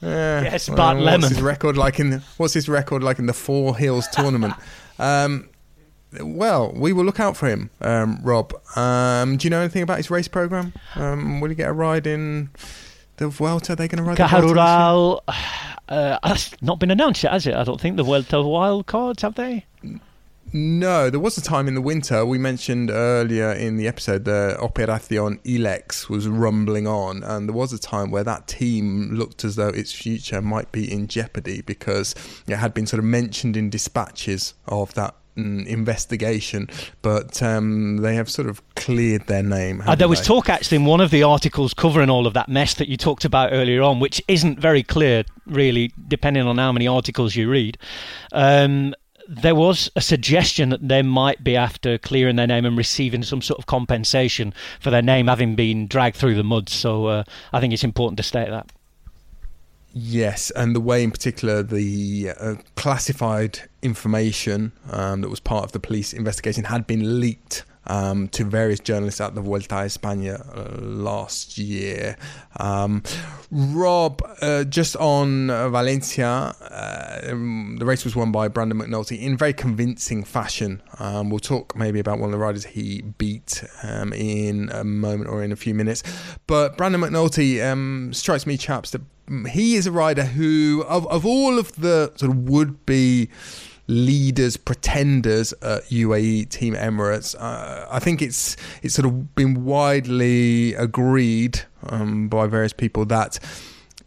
Yeah. Yes, Bart well, Lemon. What's his record like in the, What's his record like in the Four Hills tournament? um, well, we will look out for him, um, Rob. Um, do you know anything about his race program? Um, will he get a ride in the Vuelta? Are they going to ride Caja Rural, uh, that's not been announced yet, has it? I don't think the Vuelta wild cards have they? No, there was a time in the winter we mentioned earlier in the episode the Operacion Ilex was rumbling on, and there was a time where that team looked as though its future might be in jeopardy because it had been sort of mentioned in dispatches of that investigation, but um, they have sort of cleared their name. Uh, there was they? talk actually in one of the articles covering all of that mess that you talked about earlier on, which isn't very clear, really, depending on how many articles you read. Um, there was a suggestion that they might be after clearing their name and receiving some sort of compensation for their name having been dragged through the mud. So uh, I think it's important to state that. Yes, and the way in particular the uh, classified information um, that was part of the police investigation had been leaked um, to various journalists at the Vuelta a España uh, last year. Um, Rob, uh, just on uh, Valencia, uh, um, the race was won by Brandon McNulty in very convincing fashion. Um, we'll talk maybe about one of the riders he beat um, in a moment or in a few minutes. But Brandon McNulty um, strikes me, chaps, that he is a rider who, of, of all of the sort of would be leaders, pretenders at UAE Team Emirates. Uh, I think it's it's sort of been widely agreed um, by various people that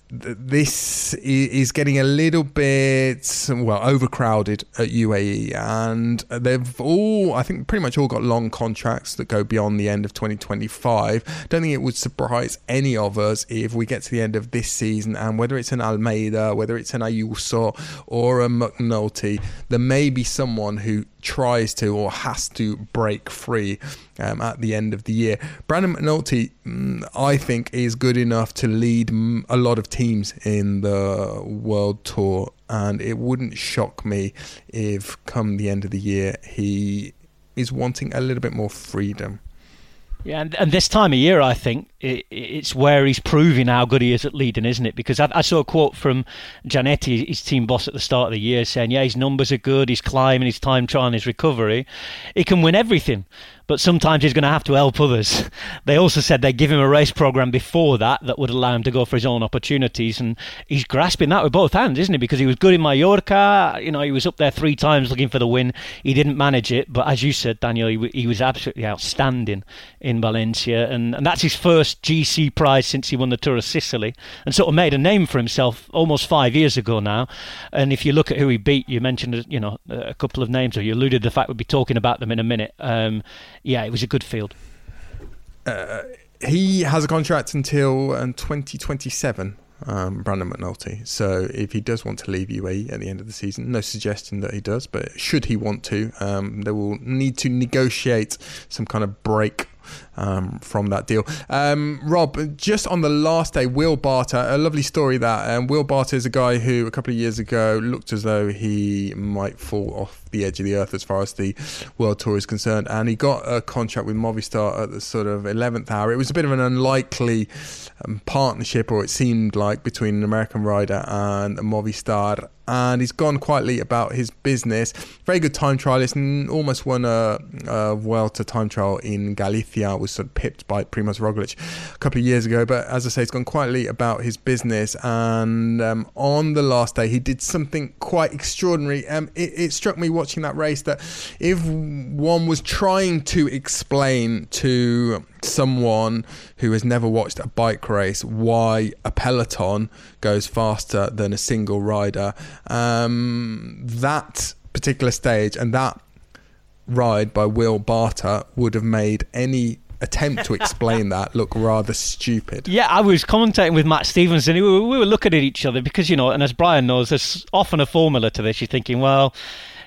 this is getting a little bit well overcrowded at UAE, and they've all, I think, pretty much all got long contracts that go beyond the end of 2025. Don't think it would surprise any of us if we get to the end of this season, and whether it's an Almeida, whether it's an Ayuso or a McNulty, there may be someone who tries to or has to break free um, at the end of the year. Brandon McNulty, mm, I think, is good enough to lead a lot of teams in the World Tour, and it wouldn't shock me if, come the end of the year, he is wanting a little bit more freedom. Yeah, and, and this time of year, I think it, it's where he's proving how good he is at leading, isn't it? Because I, I, saw a quote from Gianetti, his team boss at the start of the year, saying, "Yeah, his numbers are good. He's climbing, his time trial, his recovery. He can win everything." but sometimes he's going to have to help others. They also said they'd give him a race program before that that would allow him to go for his own opportunities, and he's grasping that with both hands, isn't he? Because he was good in Mallorca, you know, he was up there three times looking for the win. He didn't manage it, but as you said, Daniel, he, he was absolutely outstanding in Valencia, and, and that's his first GC prize since he won the Tour of Sicily, and sort of made a name for himself almost five years ago now. And if you look at who he beat, you mentioned, you know, a couple of names, or you alluded to the fact we'll be talking about them in a minute. Um, yeah, it was a good field. Uh, he has a contract until um, 2027, um, Brandon McNulty. So if he does want to leave UAE at the end of the season, no suggestion that he does, but should he want to, um, they will need to negotiate some kind of break um, from that deal. Um, Rob, just on the last day, Will Barta, a lovely story that um, Will Barta is a guy who a couple of years ago looked as though he might fall off the edge of the earth as far as the World Tour is concerned. And he got a contract with Movistar at the sort of 11th hour. It was a bit of an unlikely um, partnership, or it seemed like, between an American rider and a Movistar and he's gone quietly about his business. Very good time trialist almost won a, a Vuelta time trial in Galicia. Was sort of pipped by Primoz Roglic a couple of years ago, but as I say, he's gone quietly about his business. And um, on the last day, he did something quite extraordinary. Um, it, it struck me watching that race that if one was trying to explain to someone who has never watched a bike race why a peloton goes faster than a single rider. Um, that particular stage and that ride by Will Barta would have made any attempt to explain that look rather stupid. Yeah, I was commentating with Matt Stevens and we were looking at each other because, you know, and as Brian knows, there's often a formula to this. You're thinking, well,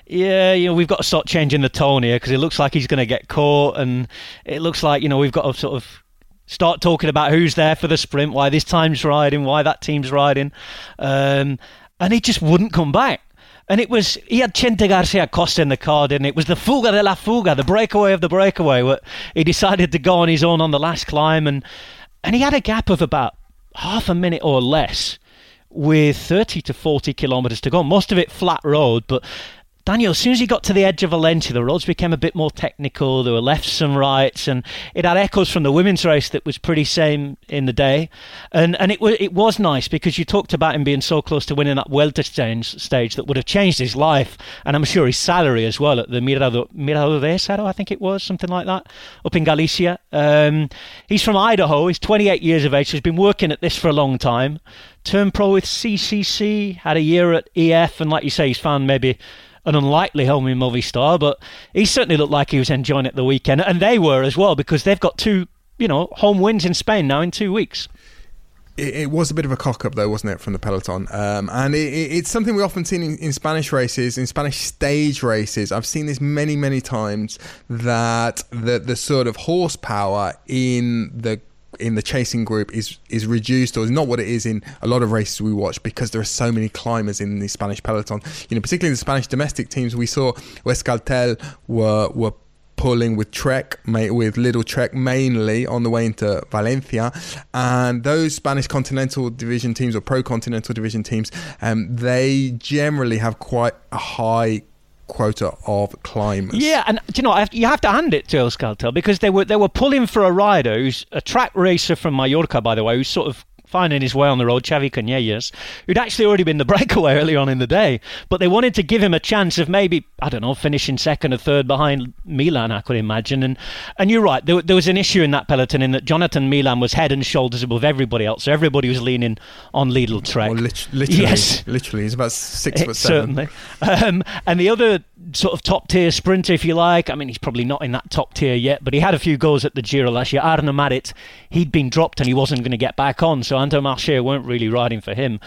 yeah, you know, we've got to start changing the tone here because it looks like he's going to get caught, and it looks like you know we've got to sort of start talking about who's there for the sprint, why this time's riding, why that team's riding, um, and he just wouldn't come back. And it was he had Chente Garcia Acosta in the car, didn't it? It was the fuga de la fuga, the breakaway of the breakaway. Where he decided to go on his own on the last climb, and and he had a gap of about half a minute or less with 30 to 40 kilometres to go. Most of it flat road, but Daniel, as soon as he got to the edge of Valencia, the roads became a bit more technical. There were lefts and rights, and it had echoes from the women's race that was pretty same in the day. And and it was it was nice because you talked about him being so close to winning that Vuelta stage, stage that would have changed his life, and I'm sure his salary as well at the Mirador, Mirador I think it was something like that, up in Galicia. Um, he's from Idaho. He's 28 years of age. He's been working at this for a long time. Turned pro with CCC, had a year at EF, and like you say, he's found maybe an unlikely home Movistar, but he certainly looked like he was enjoying it the weekend, and they were as well because they've got two, you know, home wins in Spain now in two weeks. It, it was a bit of a cock up, though, wasn't it, from the peloton? Um, and it, it's something we often seen in, in Spanish races, in Spanish stage races. I've seen this many, many times that the the sort of horsepower in the in the chasing group is is reduced or is not what it is in a lot of races we watch because there are so many climbers in the Spanish peloton. You know, particularly the Spanish domestic teams, we saw Euskaltel were were pulling with Trek, with Lidl Trek mainly on the way into Valencia, and those Spanish Continental Division teams or Pro Continental Division teams, um, they generally have quite a high quota of climbers. Yeah, and you know you have to hand it to Euskaltel because they were they were pulling for a rider who's a track racer from Mallorca, by the way, who's sort of finding his way on the road, Xavi Canellas, who'd actually already been the breakaway early on in the day. But they wanted to give him a chance of maybe, I don't know, finishing second or third behind Milan, I could imagine. And and you're right, there, there was an issue in that peloton in that Jonathan Milan was head and shoulders above everybody else. So everybody was leaning on Lidl Trek. Well, lit- literally, yes. literally. He's about six foot seven. Certainly. Um, and the other sort of top tier sprinter, if you like, I mean, he's probably not in that top tier yet, but he had a few goals at the Giro last year. Arne Marit, he'd been dropped and he wasn't going to get back on. So Intermarché weren't really riding for him.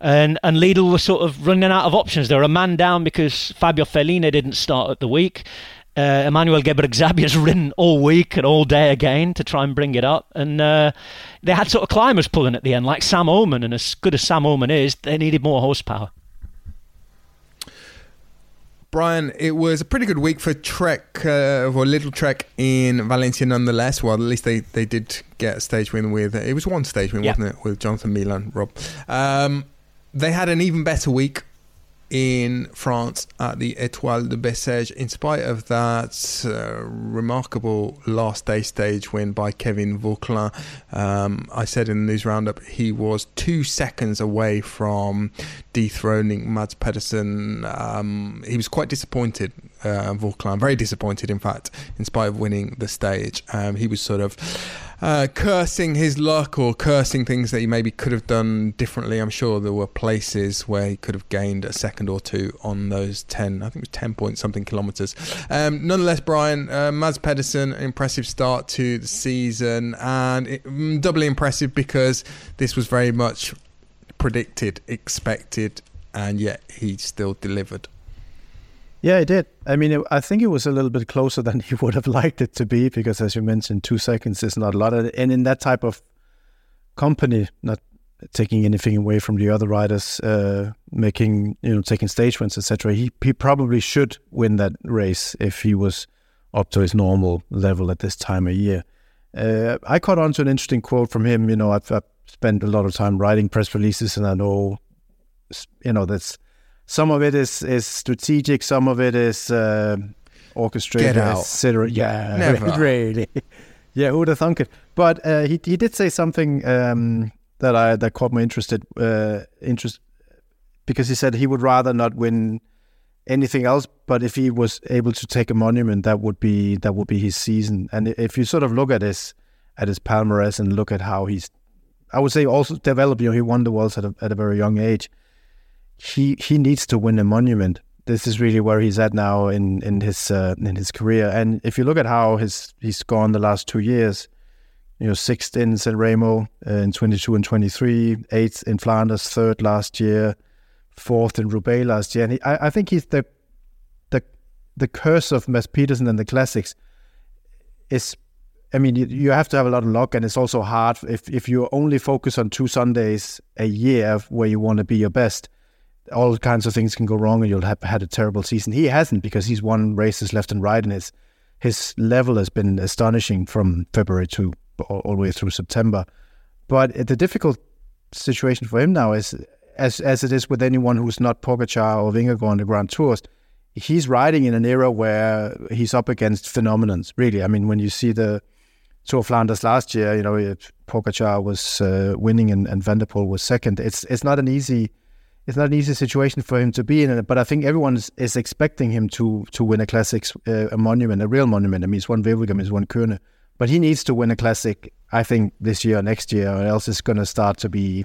And and Lidl was sort of running out of options. They were a man down because Fabio Felline didn't start at the week. Uh, Amanuel Ghebreigzabhier ridden all week and all day again to try and bring it up. And uh, they had sort of climbers pulling at the end, like Sam Oomen. And as good as Sam Oomen is, they needed more horsepower. Brian, it was a pretty good week for Trek, uh, for Lidl Trek in Valencia nonetheless. Well, at least they, they did get a stage win with, it was one stage win, wasn't it, with Jonathan Milan, Rob. Um, they had an even better week in France at the Etoile de Bessèges, in spite of that uh, remarkable last day stage win by Kevin Vauquelin. Um, I said in the news roundup he was two seconds away from dethroning Mads Pedersen. Um, he was quite disappointed, uh, Vauquelin, very disappointed, in fact, in spite of winning the stage. Um, he was sort of uh, cursing his luck or cursing things that he maybe could have done differently. I'm sure there were places where he could have gained a second or two on those 10, I think it was 10 point something kilometres. Um, nonetheless, Brian, uh, Mads Pedersen, impressive start to the season and it, mm, doubly impressive because this was very much predicted, expected, and yet he still delivered. Yeah, it did. I mean, it, I think it was a little bit closer than he would have liked it to be because, as you mentioned, two seconds is not a lot. And in that type of company, not taking anything away from the other riders, uh, making you know taking stage wins, etc. He he probably should win that race if he was up to his normal level at this time of year. Uh, I caught on to an interesting quote from him. You know, I've, I've spent a lot of time writing press releases, and I know, you know, that's some of it is is strategic, some of it is uh, orchestrated, etc. Yeah, Never. really. yeah, who would have thunk it? But uh, he he did say something um, that I that caught my interested uh, interest because he said he would rather not win anything else, but if he was able to take a monument, that would be that would be his season. And if you sort of look at his at his palmarès and look at how he's, I would say also developed. You know, he won the worlds at a, at a very young age. He he needs to win a monument. This is really where he's at now in in his uh, in his career. And if you look at how his he's gone the last two years, you know, sixth in San Remo uh, in 22 and 23, eighth in Flanders, third last year, fourth in Roubaix last year. And he, I, I think he's the the the curse of Mads Pedersen and the classics is I mean, you have to have a lot of luck, and it's also hard if if you only focus on two Sundays a year where you want to be your best. All kinds of things can go wrong, and you'll have had a terrible season. He hasn't because he's won races left and right, and his his level has been astonishing from February to all, all the way through September. But the difficult situation for him now is, as as it is with anyone who's not Pogacar or Vingegaard on the Grand Tours, he's riding in an era where he's up against phenomenons. Really, I mean, when you see the Tour Flanders last year, you know, Pogacar was uh, winning and, and Van der Poel was second. It's it's not an easy it's not an easy situation for him to be in. But I think everyone is, is expecting him to to win a classic, uh, a monument, a real monument. I mean, he's won Wevelgem, he's won Kuurne, but he needs to win a classic. I think this year, or next year, or else it's going to start to be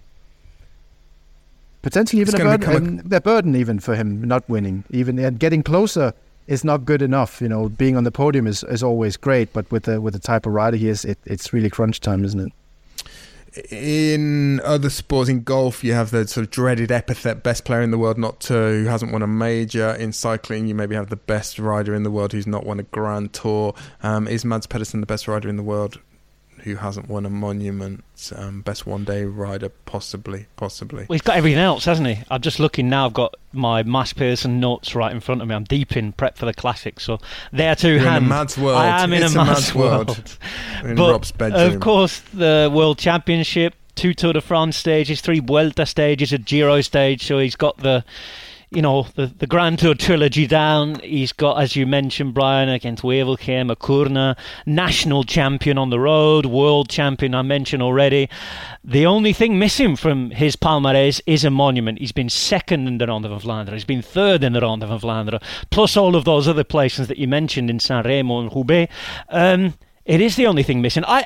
potentially even a burden, a, a burden even for him not winning. Even and getting closer is not good enough. You know, being on the podium is, is always great, but with the with the type of rider he is, it, it's really crunch time, isn't it? In other sports, in golf, you have the sort of dreaded epithet "best player in the world," not to who hasn't won a major. In cycling, you maybe have the best rider in the world who's not won a Grand Tour. Um, is Mads Pedersen the best rider in the world who hasn't won a monument? Um, best one-day rider, possibly, possibly. Well, he's got everything else, hasn't he? I'm just looking now. I've got my Mads Pedersen notes right in front of me. I'm deep in prep for the classic, so there to You're in a hand. Mads world. I am in It's a Mads world. world. In but Rob's bedroom. of course, the World Championship, two Tour de France stages, three Vuelta stages, a Giro stage. So he's got the, you know, the, the Grand Tour trilogy down. He's got, as you mentioned, Brian against Wevelgem, a Kuurne, national champion on the road, world champion. I mentioned already. The only thing missing from his palmarès is a monument. He's been second in the Ronde van Vlaanderen. He's been third in the Ronde van Vlaanderen, plus all of those other places that you mentioned in San Remo and Roubaix. Um, it is the only thing missing. I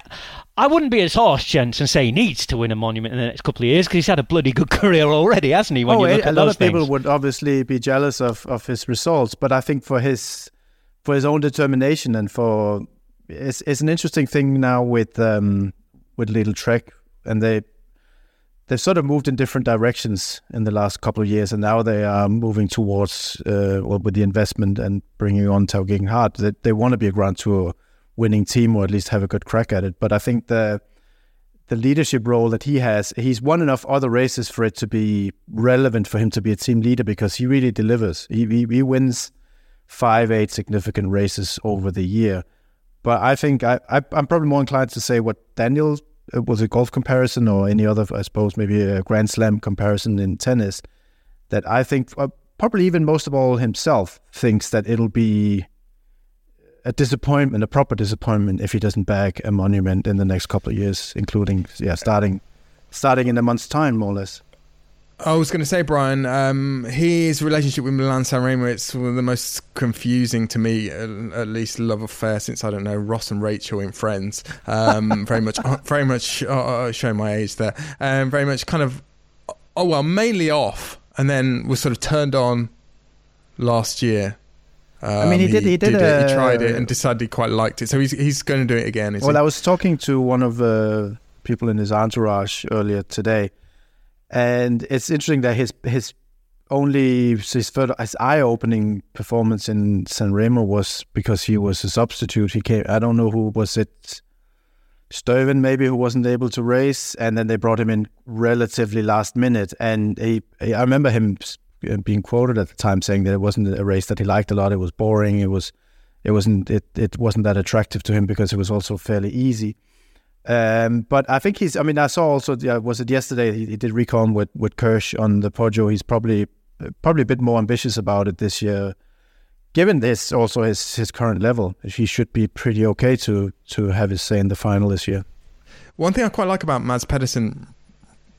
I wouldn't be as harsh, gents, and say he needs to win a monument in the next couple of years because he's had a bloody good career already, hasn't he? When oh, you look a at lot those of people would obviously be jealous of, of his results, but I think for his for his own determination and for it's, it's an interesting thing now with um, with Lidl Trek, and they they've sort of moved in different directions in the last couple of years, and now they are moving towards uh, well, with the investment and bringing on Tao Geoghegan Hart. They, they want to be a Grand Tour winning team or at least have a good crack at it. But I think the the leadership role that he has, he's won enough other races for it to be relevant for him to be a team leader because he really delivers. He he, he wins five, eight significant races over the year. But I think I, I I'm probably more inclined to say what Daniel uh, was a golf comparison or any other, I suppose, maybe a Grand Slam comparison in tennis. That I think uh, probably even most of all himself thinks that it'll be a disappointment, a proper disappointment, if he doesn't bag a monument in the next couple of years, including yeah, starting starting in a month's time, more or less. I was going to say, Brian, um, his relationship with Milan San Remo, it's one of the most confusing to me, at, at least love affair since, I don't know, Ross and Rachel in Friends. Um, very much, very much, uh, uh, showing my age there. Um, very much kind of, oh, well, mainly off and then was sort of turned on last year. I mean, he Um, did- he did it. a- He tried it and decided he quite liked it. So he's, he's going to do it again. Well, he? I was talking to one of the people in his entourage earlier today, and it's interesting that his his only his his eye-opening performance in San Remo was because he was a substitute. He came. I don't know who was it. Stuyven maybe who wasn't able to race, and then they brought him in relatively last minute. And he, I remember him being quoted at the time saying that it wasn't a race that he liked a lot. It was boring. It was, it wasn't, it, it wasn't that attractive to him because it was also fairly easy. Um, but I think he's. I mean, I saw also. Uh, was it yesterday? He, he, did recon with with Kirsch on the Poggio. He's probably probably a bit more ambitious about it this year. Given this, also his his current level, he should be pretty okay to to have his say in the final this year. One thing I quite like about Mads Pedersen,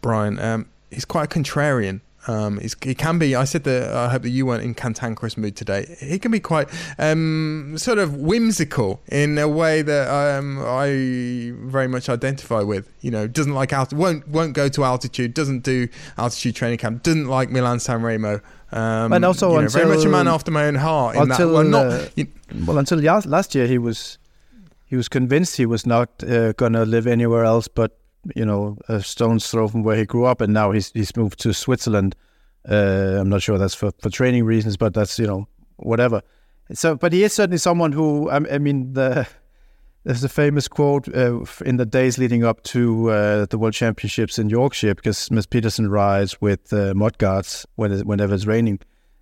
Brian, um, he's quite a contrarian. Um, he can be. I said that I hope that you weren't in cantankerous mood today. He can be quite um, sort of whimsical in a way that um, I very much identify with. You know, doesn't like alt- won't won't go to altitude, doesn't do altitude training camp, doesn't like Milan San Remo. Um, and also, you know, until, very much a man after my own heart. until that, well, not, uh, you, well, until last year, he was he was convinced he was not uh, going to live anywhere else but you know, a stone's throw from where he grew up, and now he's he's moved to Switzerland. Uh, I'm not sure that's for, for training reasons, but that's you know whatever. So, but he is certainly someone who I, I mean the. There's a famous quote uh, in the days leading up to uh, the World Championships in Yorkshire because Mads Pedersen rides with uh, mud guards when it, whenever it's raining,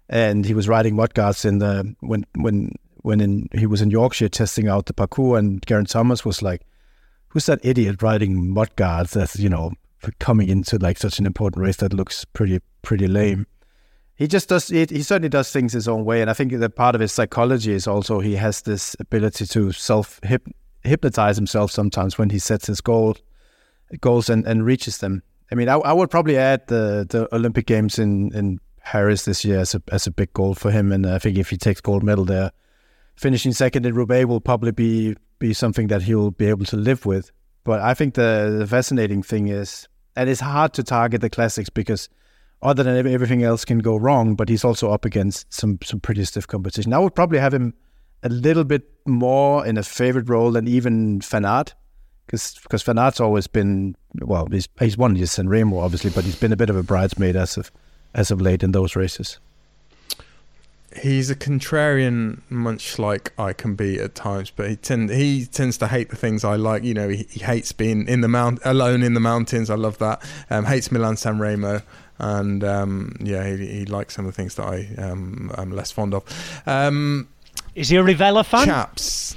and he was riding mud guards in the when when when in, he was in Yorkshire testing out the parcours, and Geraint Thomas was like, who's that idiot riding mud guards that's you know for coming into like such an important race that looks pretty pretty lame. He just does it. He certainly does things his own way, and I think that part of his psychology is also he has this ability to self hypnotize himself sometimes when he sets his goal goals and, and reaches them. I mean, I, I would probably add the the Olympic Games in in Paris this year as a as a big goal for him, and I think if he takes gold medal there, finishing second in Roubaix will probably be be something that he'll be able to live with. But I think the, the fascinating thing is, and it's hard to target the classics because other than everything else can go wrong, but he's also up against some some pretty stiff competition. I would probably have him a little bit more in a favorite role than even Van Aert, because because always been well, he's he's won his San Remo obviously, but he's been a bit of a bridesmaid as of as of late in those races he's a contrarian, much like I can be at times. But he tend he tends to hate the things I like. You know, he, he hates being in the mount alone in the mountains. I love that. Um, hates Milan San Remo. And um, yeah, he, he, likes some of the things that I um, am less fond of. Um, Is he a Rivella fan? Chaps,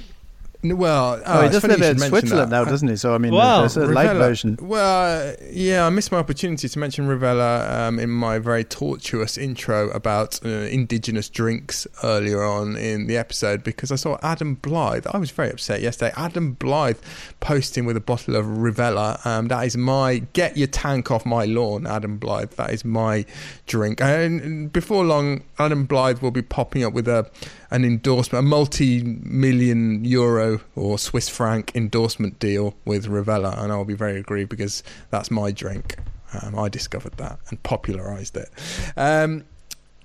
well, oh, oh he does live in Switzerland now, doesn't he? So I mean, well, there's a Rivella, light version. Well, yeah, I missed my opportunity to mention Rivella um, in my very tortuous intro about uh, indigenous drinks earlier on in the episode because I saw Adam Blythe. I was very upset yesterday. Adam Blythe posting with a bottle of Rivella. Um, that is my get your tank off my lawn, Adam Blythe. That is my drink. And before long, Adam Blythe will be popping up with a an endorsement, a multi-million euro or Swiss franc endorsement deal with Rivella, and I'll be very aggrieved because that's my drink. Um, I discovered that and popularised it. Um,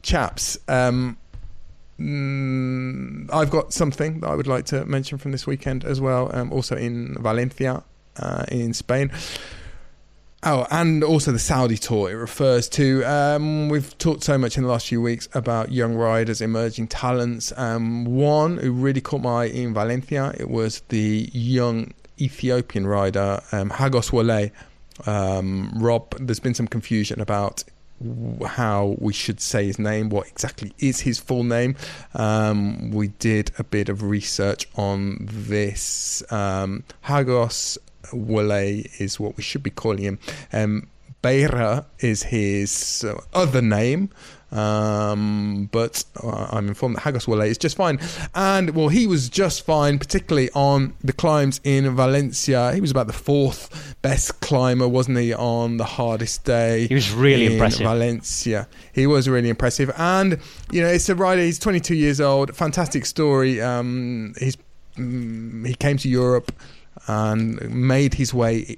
chaps, um, mm, I've got something that I would like to mention from this weekend as well. Um, also in Valencia, uh, in Spain. Oh, and also the Saudi tour it refers to. Um, we've talked so much in the last few weeks about young riders, emerging talents. Um, one who really caught my eye in Valencia, it was the young Ethiopian rider, um, Hagos Wole. Um, Rob, there's been some confusion about how we should say his name, what exactly is his full name. Um, we did a bit of research on this. Um, Hagos Wole is what we should be calling him. Um, Berhe is his uh, other name. Um, but uh, I'm informed that Hagos Wole is just fine. And well, he was just fine, particularly on the climbs in Valencia. He was about the fourth best climber, wasn't he, on the hardest day? He was really in impressive. Valencia. He was really impressive. And, you know, it's a rider, he's 22 years old, fantastic story. Um, he's, mm, he came to Europe and made his way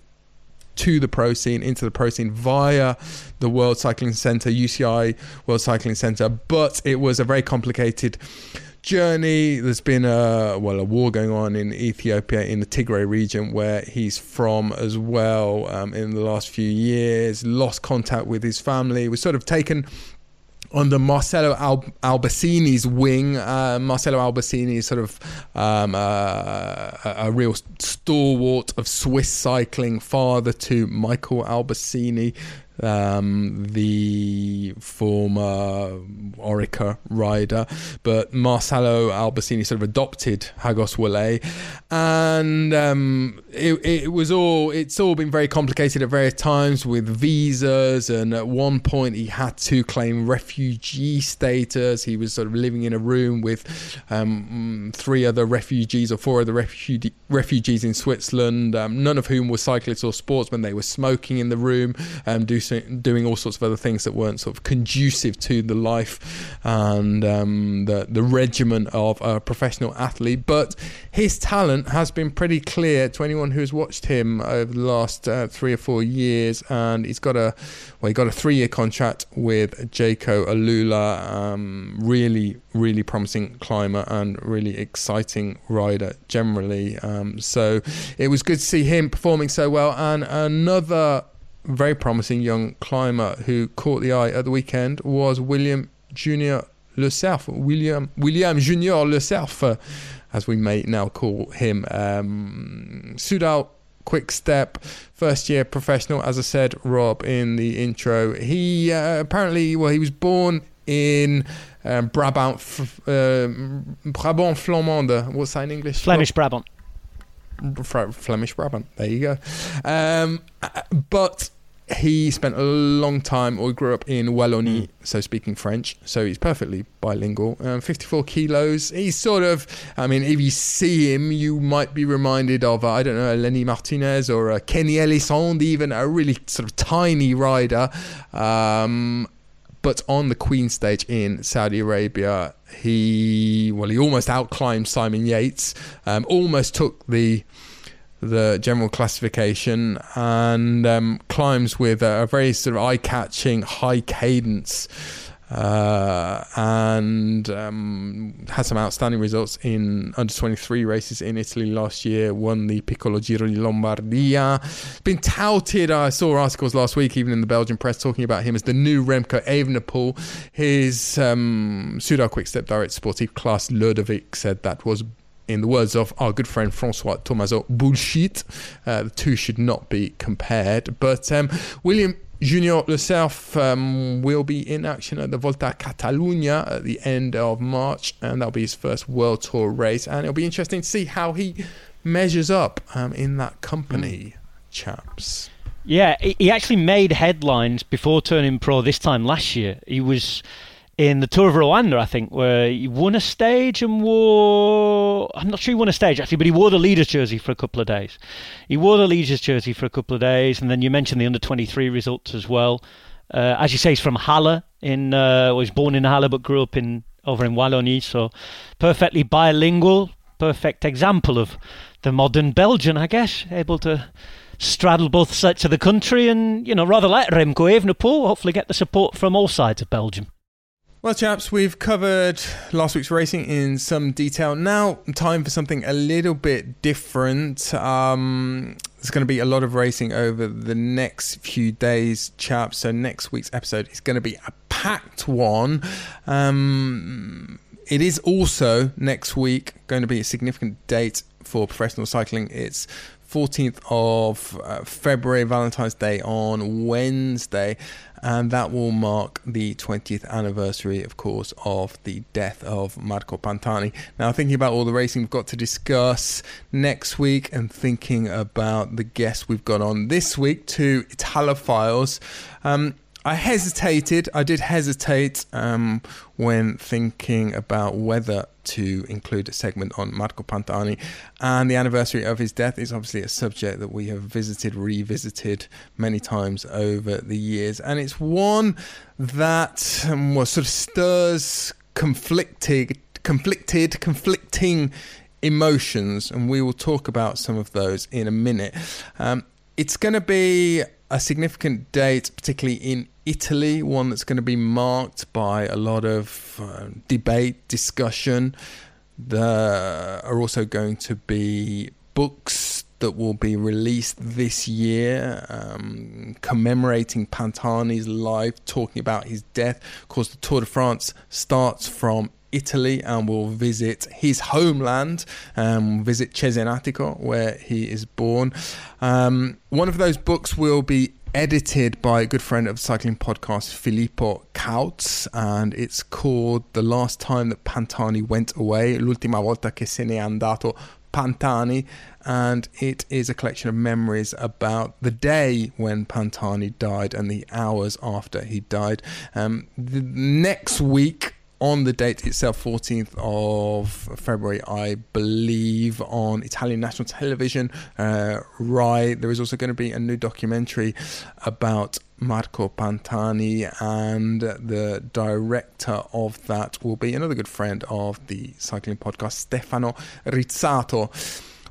to the pro scene, into the pro scene via the World Cycling Centre, UCI World Cycling Centre. But it was a very complicated journey. There's been a well a war going on in Ethiopia in the Tigray region where he's from as well. Um, in the last few years, lost contact with his family. Was sort of taken under Marcello Al- Albasini's wing. Uh, Marcello Albasini is sort of um, uh, a real stalwart of Swiss cycling, father to Michael Albasini, um, the former Orica rider, but Marcello Albasini sort of adopted Hagos Wale, and um, it, it, was all it's all been very complicated at various times with visas, and at one point he had to claim refugee status. He was sort of living in a room with um, three other refugees or four other refugee, refugees in Switzerland, um, none of whom were cyclists or sportsmen. They were smoking in the room, um, do doing all sorts of other things that weren't sort of conducive to the life and um, the the regimen of a professional athlete. But his talent has been pretty clear to anyone who has watched him over the last uh, three or four years, and he's got a well, he got a three year contract with Jayco AlUla. Um, really, really promising climber and really exciting rider generally. Um, so it was good to see him performing so well, and another very promising young climber who caught the eye at the weekend was William Junior Lecerf. William William Junior Lecerf, uh, as we may now call him. Um, Soudal quick step first year professional as i said rob in the intro he uh, apparently well he was born in um, brabant uh, brabant flamande what's that in english flemish brabant Flemish Brabant. There you go. Um, but he spent a long time, or grew up in Wallonie, mm. so speaking French. So he's perfectly bilingual. Um, 54 kilos. He's sort of, I mean, if you see him, you might be reminded of, uh, I don't know, Lenny Martinez or uh, Kenny Elissonde, even a really sort of tiny rider. Um, but on the Queen stage in Saudi Arabia, he well, he almost outclimbed Simon Yates, um, almost took the the general classification and um, climbs with a, a, very sort of eye-catching high cadence uh, and um, had some outstanding results in under 23 races in Italy last year. Won the Piccolo Giro di Lombardia. Been touted. I saw articles last week, even in the Belgian press, talking about him as the new Remco Evenepoel. His um, Soudal Quickstep Direct Sportive Klaas Lodewyck said that was in the words of our good friend Francois Thomazeau, bullshit. Uh, the two should not be compared. But um, William Junior Cerf um, will be in action at the Volta Catalunya at the end of March, and that'll be his first World Tour race. And it'll be interesting to see how he measures up um, in that company, mm. chaps. Yeah, he actually made headlines before turning pro this time last year. He was in the Tour of Rwanda, I think, where he won a stage and wore. I'm not sure he won a stage actually, but he wore the leaders jersey for a couple of days. He wore the leaders jersey for a couple of days, and then you mentioned the under 23 results as well. Uh, as you say, he's from Halle. In uh, was born in Halle but grew up in over in Wallonie, so perfectly bilingual, perfect example of the modern Belgian, I guess, able to straddle both sides of the country and you know rather like Remco Evenepoel, hopefully get the support from all sides of Belgium. Well, chaps, we've covered last week's racing in some detail. Now, time for something a little bit different. Um, there's going to be a lot of racing over the next few days, chaps. So, next week's episode is going to be a packed one. Um, it is also next week going to be a significant date for professional cycling. It's 14th of uh, February, Valentine's Day on Wednesday, and that will mark the 20th anniversary, of course, of the death of Marco Pantani. Now, thinking about all the racing we've got to discuss next week and thinking about the guests we've got on this week, two Italophiles. Um, I hesitated. I did hesitate um, when thinking about whether to include a segment on Marco Pantani. And the anniversary of his death is obviously a subject that we have visited, revisited many times over the years. And it's one that um, well, sort of stirs conflicted, conflicted, conflicting emotions. And we will talk about some of those in a minute. Um, it's going to be a significant date, particularly in Italy, one that's going to be marked by a lot of uh, debate, discussion. There are also going to be books that will be released this year, um, commemorating Pantani's life, talking about his death. Of course, the Tour de France starts from Italy and will visit his homeland, um, visit Cesenatico, where he is born. Um, one of those books will be edited by a good friend of the cycling podcast, Filippo Cauz, and it's called The Last Time That Pantani Went Away, L'ultima volta che se n'è è andato Pantani, and it is a collection of memories about the day when Pantani died and the hours after he died. Um, the next week, on the date itself, 14th of February, I believe, on Italian national television. Uh, Rai, there is also going to be a new documentary about Marco Pantani, and the director of that will be another good friend of the cycling podcast, Stefano Rizzato.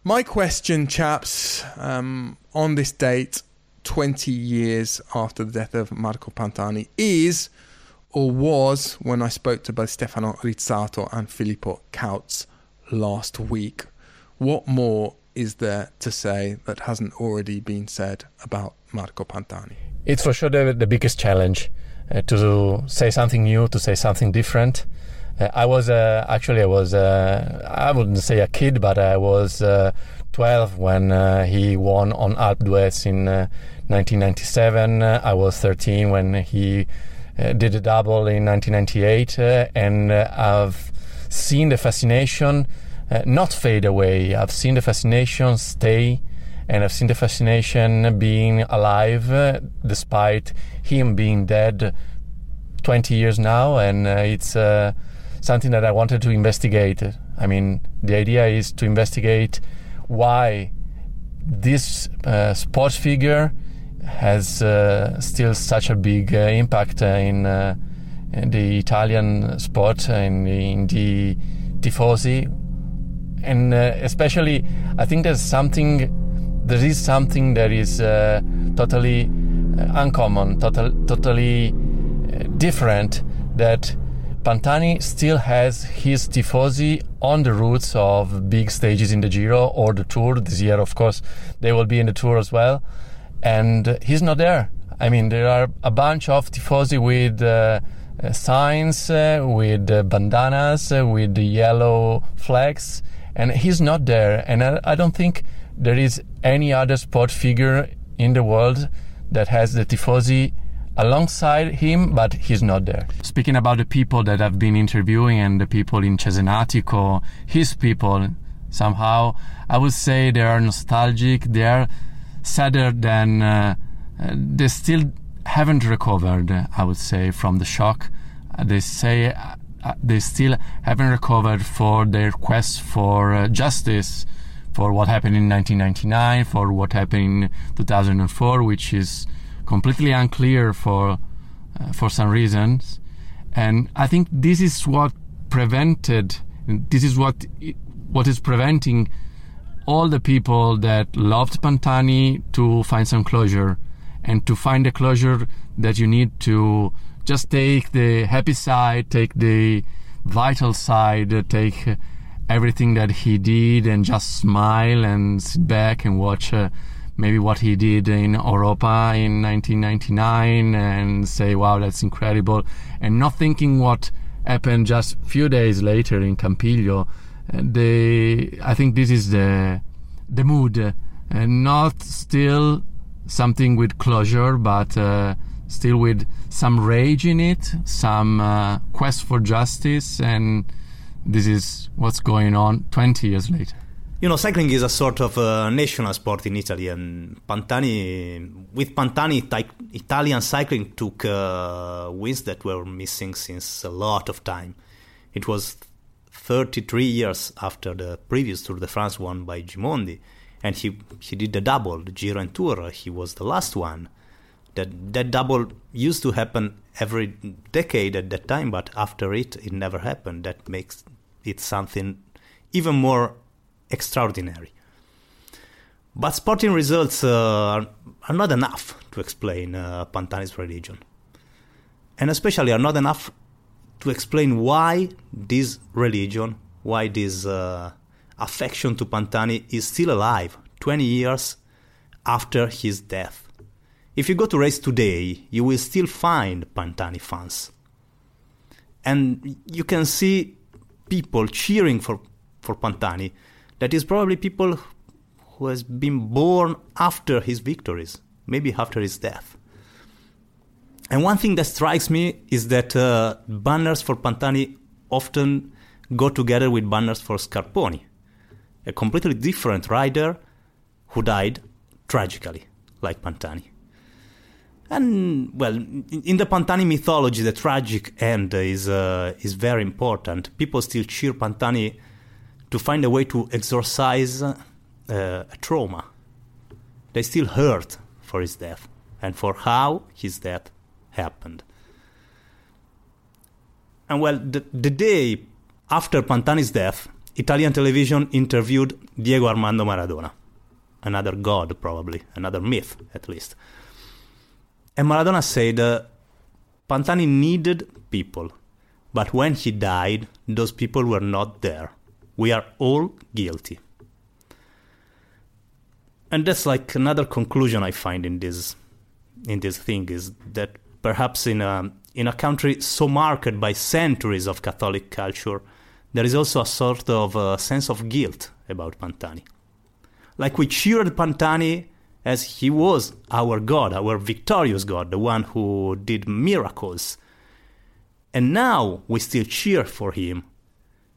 My question, chaps, um, on this date, 20 years after the death of Marco Pantani, is or was when I spoke to both Stefano Rizzato and Filippo Cauz last week. What more is there to say that hasn't already been said about Marco Pantani? It's for sure the, the biggest challenge uh, to say something new, to say something different. Uh, I was uh, actually I was uh, I wouldn't say a kid, but I was uh, 12 when uh, he won on Alpe d'Huez in 1997. I was 13 when he did a double in 1998, uh, and uh, I've seen the fascination not fade away. I've seen the fascination stay, and I've seen the fascination being alive despite him being dead 20 years now, and it's something that I wanted to investigate. I mean, the idea is to investigate why this uh, sports figure has uh, still such a big uh, impact in, uh, in, the Italian sport and in the tifosi, and especially I think there's something, there is something that is totally uncommon, total, totally different that. Pantani still has his tifosi on the routes of big stages in the Giro or the Tour. This year, of course, they will be in the Tour as well and he's not there. I mean, there are a bunch of tifosi with uh, uh, signs, uh, with uh, bandanas, uh, with yellow flags, and he's not there. And I, I, don't think there is any other sport figure in the world that has the tifosi alongside him, but he's not there. Speaking about the people that I've been interviewing and the people in Cesenatico, his people, somehow, I would say they are nostalgic. They are sadder than uh, uh, they still haven't recovered. I would say from the shock. Uh, they say they still haven't recovered for their quest for justice for what happened in 1999, for what happened in 2004, which is completely unclear for uh, for some reasons. And I think this is what prevented. This is what what is preventing all the people that loved Pantani to find some closure and to find the closure that you need to just take the happy side, take the vital side, take everything that he did and just smile and sit back and watch uh, maybe what he did in Oropa in 1999 and say, wow, that's incredible. And not thinking what happened just a few days later in Campiglio the I think this is the the mood, and not still something with closure, but uh, still with some rage in it, some uh, quest for justice, and this is what's going on 20 years later. You know, cycling is a sort of a national sport in Italy, and Pantani, with Pantani, Italian cycling took uh, wins that were missing since a lot of time. It was 33 years after the previous Tour de France won by Gimondi. And he, he did the double, the Giro and Tour. He was the last one. That, that double used to happen every decade at that time, but after it, it never happened. That makes it something even more extraordinary. But sporting results uh, are not enough to explain uh, Pantani's religion. And especially are not enough to explain why this religion, why this uh, affection to Pantani is still alive 20 years after his death. If you go to race today, you will still find Pantani fans. And you can see people cheering for, for Pantani. That is probably people who has been born after his victories, maybe after his death. And one thing that strikes me is that uh, banners for Pantani often go together with banners for Scarponi, a completely different rider who died tragically, like Pantani. And well, in the Pantani mythology, the tragic end is uh, is very important. People still cheer Pantani to find a way to exorcise uh, a trauma. They still hurt for his death and for how his death happened. And well, the, the day after Pantani's death, Italian television interviewed Diego Armando Maradona, another god, probably, another myth at least. And Maradona said uh, Pantani needed people, but when he died, those people were not there. We are all guilty. And that's like another conclusion I find in this in this thing is that perhaps in a in a country so marked by centuries of Catholic culture, there is also a sort of a sense of guilt about Pantani. Like we cheered Pantani as he was our God, our victorious God, the one who did miracles. And now we still cheer for him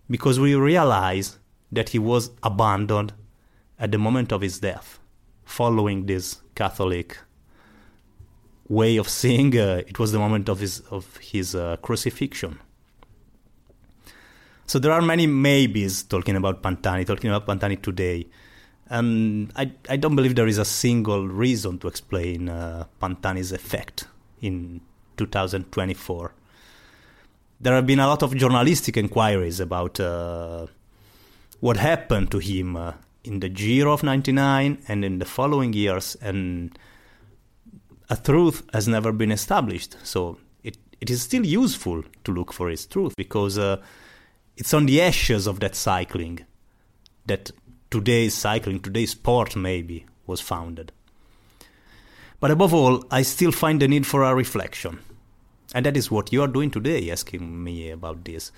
because we realize that he was abandoned at the moment of his death, following this Catholic way of seeing. Uh, it was the moment of his of his uh, crucifixion. So there are many maybes talking about Pantani, talking about Pantani today. And I, I don't believe there is a single reason to explain uh, Pantani's effect in 2024. There have been a lot of journalistic inquiries about uh, what happened to him uh, in the Giro of 99 and in the following years, and a truth has never been established. So it, it is still useful to look for its truth because uh, it's on the ashes of that cycling that today's cycling, today's sport maybe, was founded. But above all, I still find the need for a reflection. And that is what you are doing today, asking me about this.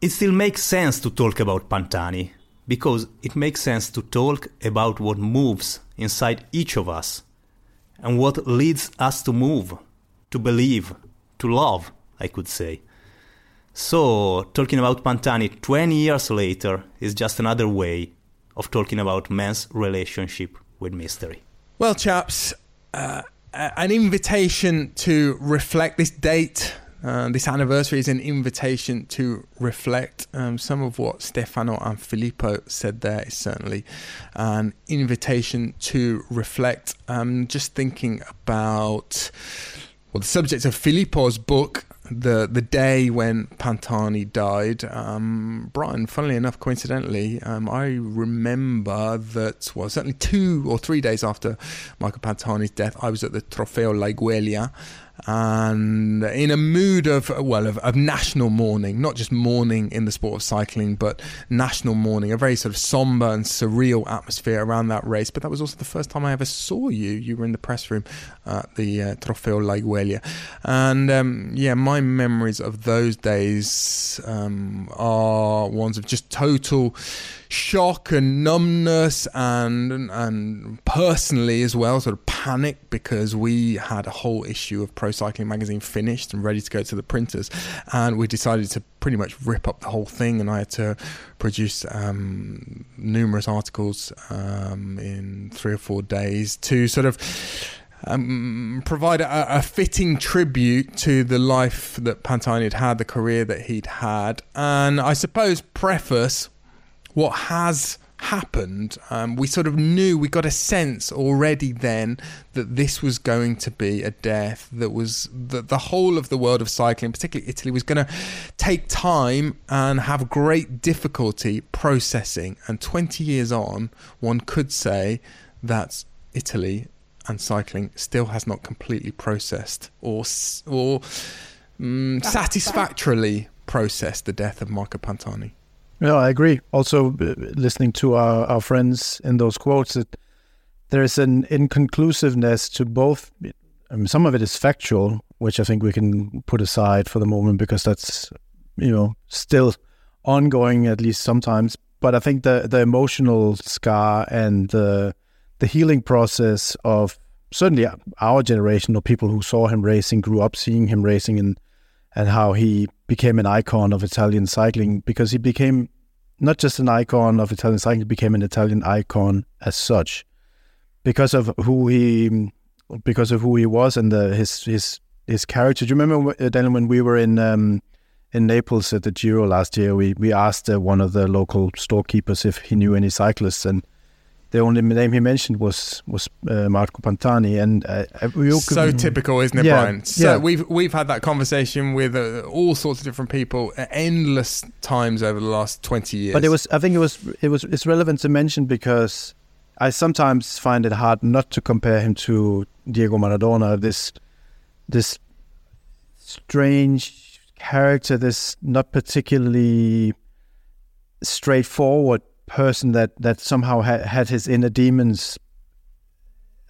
It still makes sense to talk about Pantani, because it makes sense to talk about what moves inside each of us, and what leads us to move, to believe, to love, I could say. So, talking about Pantani 20 years later is just another way of talking about man's relationship with mystery. Well, chaps, uh, an invitation to reflect this date. Uh, this anniversary is an invitation to reflect. Um, some of what Stefano and Filippo said there is certainly an invitation to reflect. Um, just thinking about well, the subject of Filippo's book, the the day when Pantani died, um, Brian, funnily enough, coincidentally, um, I remember that, well, certainly two or three days after Michael Pantani's death, I was at the Trofeo Laigueglia and in a mood of well of, of, national mourning not just mourning in the sport of cycling but national mourning a very sort of somber and surreal atmosphere around that race. But that was also the first time i ever saw you. You were in the press room at the uh, trofeo laigueglia and um, yeah my memories of those days um, are ones of just total shock and numbness and and personally as well sort of panic because we had a whole issue of pro cycling magazine finished and ready to go to the printers. And we decided to pretty much rip up the whole thing. And I had to produce um, numerous articles um, in three or four days to sort of um, provide a, a, fitting tribute to the life that Pantani had had, the career that he'd had, and I suppose preface what has happened, um, we sort of knew, we got a sense already then that this was going to be a death that was that the whole of the world of cycling, particularly Italy, was going to take time and have great difficulty processing. And 20 years on, one could say that Italy and cycling still has not completely processed or or um, satisfactorily processed the death of Marco Pantani. Yeah, I agree. Also, uh, listening to our, our friends in those quotes, it, there is an inconclusiveness to both. I mean, some of it is factual, which I think we can put aside for the moment because that's, you know, still ongoing at least sometimes. But I think the the emotional scar and the the healing process of certainly our generation of people who saw him racing, grew up seeing him racing, and and how he became an icon of Italian cycling because he became not just an icon of Italian cycling, he became an Italian icon as such because of who he because of who he was and the, his his his character. Do you remember, uh, Daniel, when we were in um, in Naples at the Giro last year? We we asked uh, one of the local storekeepers if he knew any cyclists, and the only name he mentioned was was uh, Marco Pantani, and uh, we all so typical, isn't it, yeah, Brian? So yeah. we've we've had that conversation with uh, all sorts of different people endless times over the last twenty years. But it was, I think, it was it was it's relevant to mention because I sometimes find it hard not to compare him to Diego Maradona. This this strange character, this not particularly straightforward person that that somehow had, had his inner demons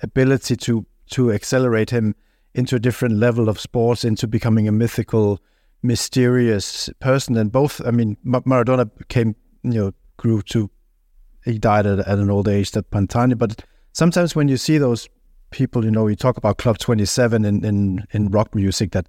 ability to to accelerate him into a different level of sports into becoming a mythical mysterious person. And both i mean maradona came you know grew to he died at, at an old age at pantani. But sometimes when you see those people you know you talk about club 27 in in, in rock music that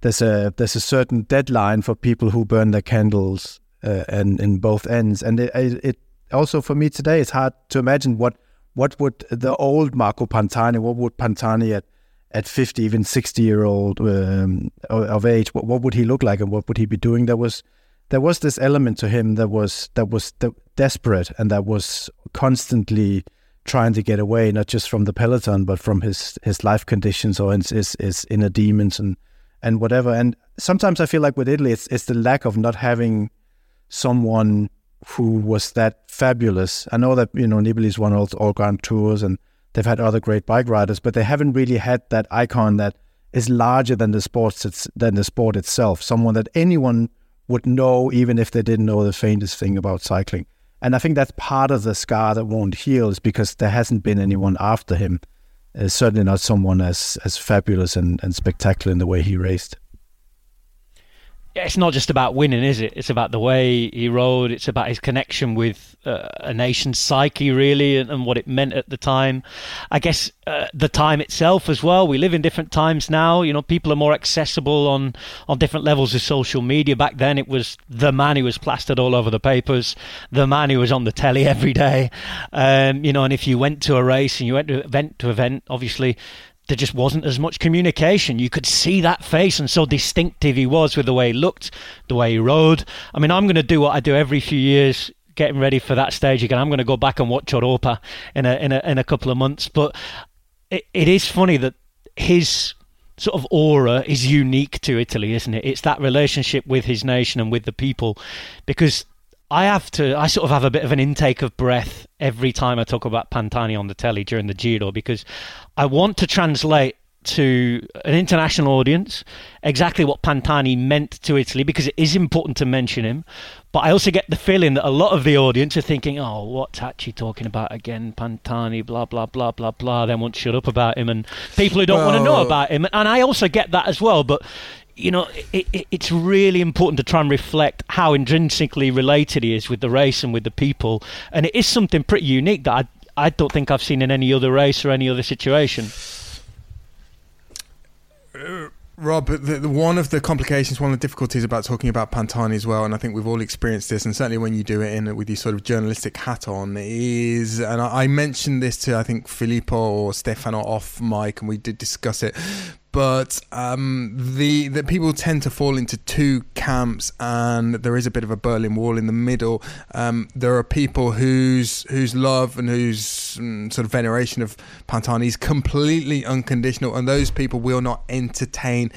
there's a there's a certain deadline for people who burn their candles uh, and in both ends. And it, it also for me today, it's hard to imagine what what would the old Marco Pantani, what would Pantani at at 50, even 60 year old um, of age, what, what would he look like and what would he be doing? There was there was this element to him that was that was desperate and that was constantly trying to get away, not just from the peloton, but from his his life conditions or his his, his inner demons and and whatever. And sometimes I feel like with Italy, it's it's the lack of not having someone who was that fabulous. I know that you know Nibali's won all, all Grand Tours and they've had other great bike riders, but they haven't really had that icon that is larger than the sports than the sport itself. Someone that anyone would know, even if they didn't know the faintest thing about cycling. And I think that's part of the scar that won't heal, is because there hasn't been anyone after him. Uh, certainly not someone as as fabulous and, and spectacular in the way he raced it's not just about winning, is it? It's about the way he rode. It's about his connection with uh, a nation's psyche, really, and, and, what it meant at the time. I guess uh, the time itself as well. We live in different times now. You know, people are more accessible on on different levels of social media. Back then, it was the man who was plastered all over the papers, the man who was on the telly every day. Um, you know, and if you went to a race and you went to event to event, obviously there just wasn't as much communication. You could see that face and so distinctive he was with the way he looked, the way he rode. I mean, I'm going to do what I do every few years, getting ready for that stage again. I'm going to go back and watch Oropa in a in a in a couple of months. But it, it is funny that his sort of aura is unique to Italy, isn't it? It's that relationship with his nation and with the people, because I have to, I sort of have a bit of an intake of breath every time I talk about Pantani on the telly during the Giro because I want to translate to an international audience exactly what Pantani meant to Italy because it is important to mention him. But I also get the feeling that a lot of the audience are thinking, oh, what's Hachi talking about again? Pantani, blah, blah, blah, blah, blah. They won't shut up about him. And people who don't well, want to know about him. And I also get that as well. But you know, it, it, it's really important to try and reflect how intrinsically related he is with the race and with the people. And it is something pretty unique that I, I don't think I've seen in any other race or any other situation. Uh, Rob, the, the, one of the complications, one of the difficulties about talking about Pantani as well, and I think we've all experienced this, and certainly when you do it in with your sort of journalistic hat on, is, and I, I mentioned this to I think Filippo or Stefano off mic, and we did discuss it, but um, the the people tend to fall into two camps, and there is a bit of a Berlin Wall in the middle. Um, there are people whose whose love and whose um, sort of veneration of Pantani is completely unconditional, and those people will not entertain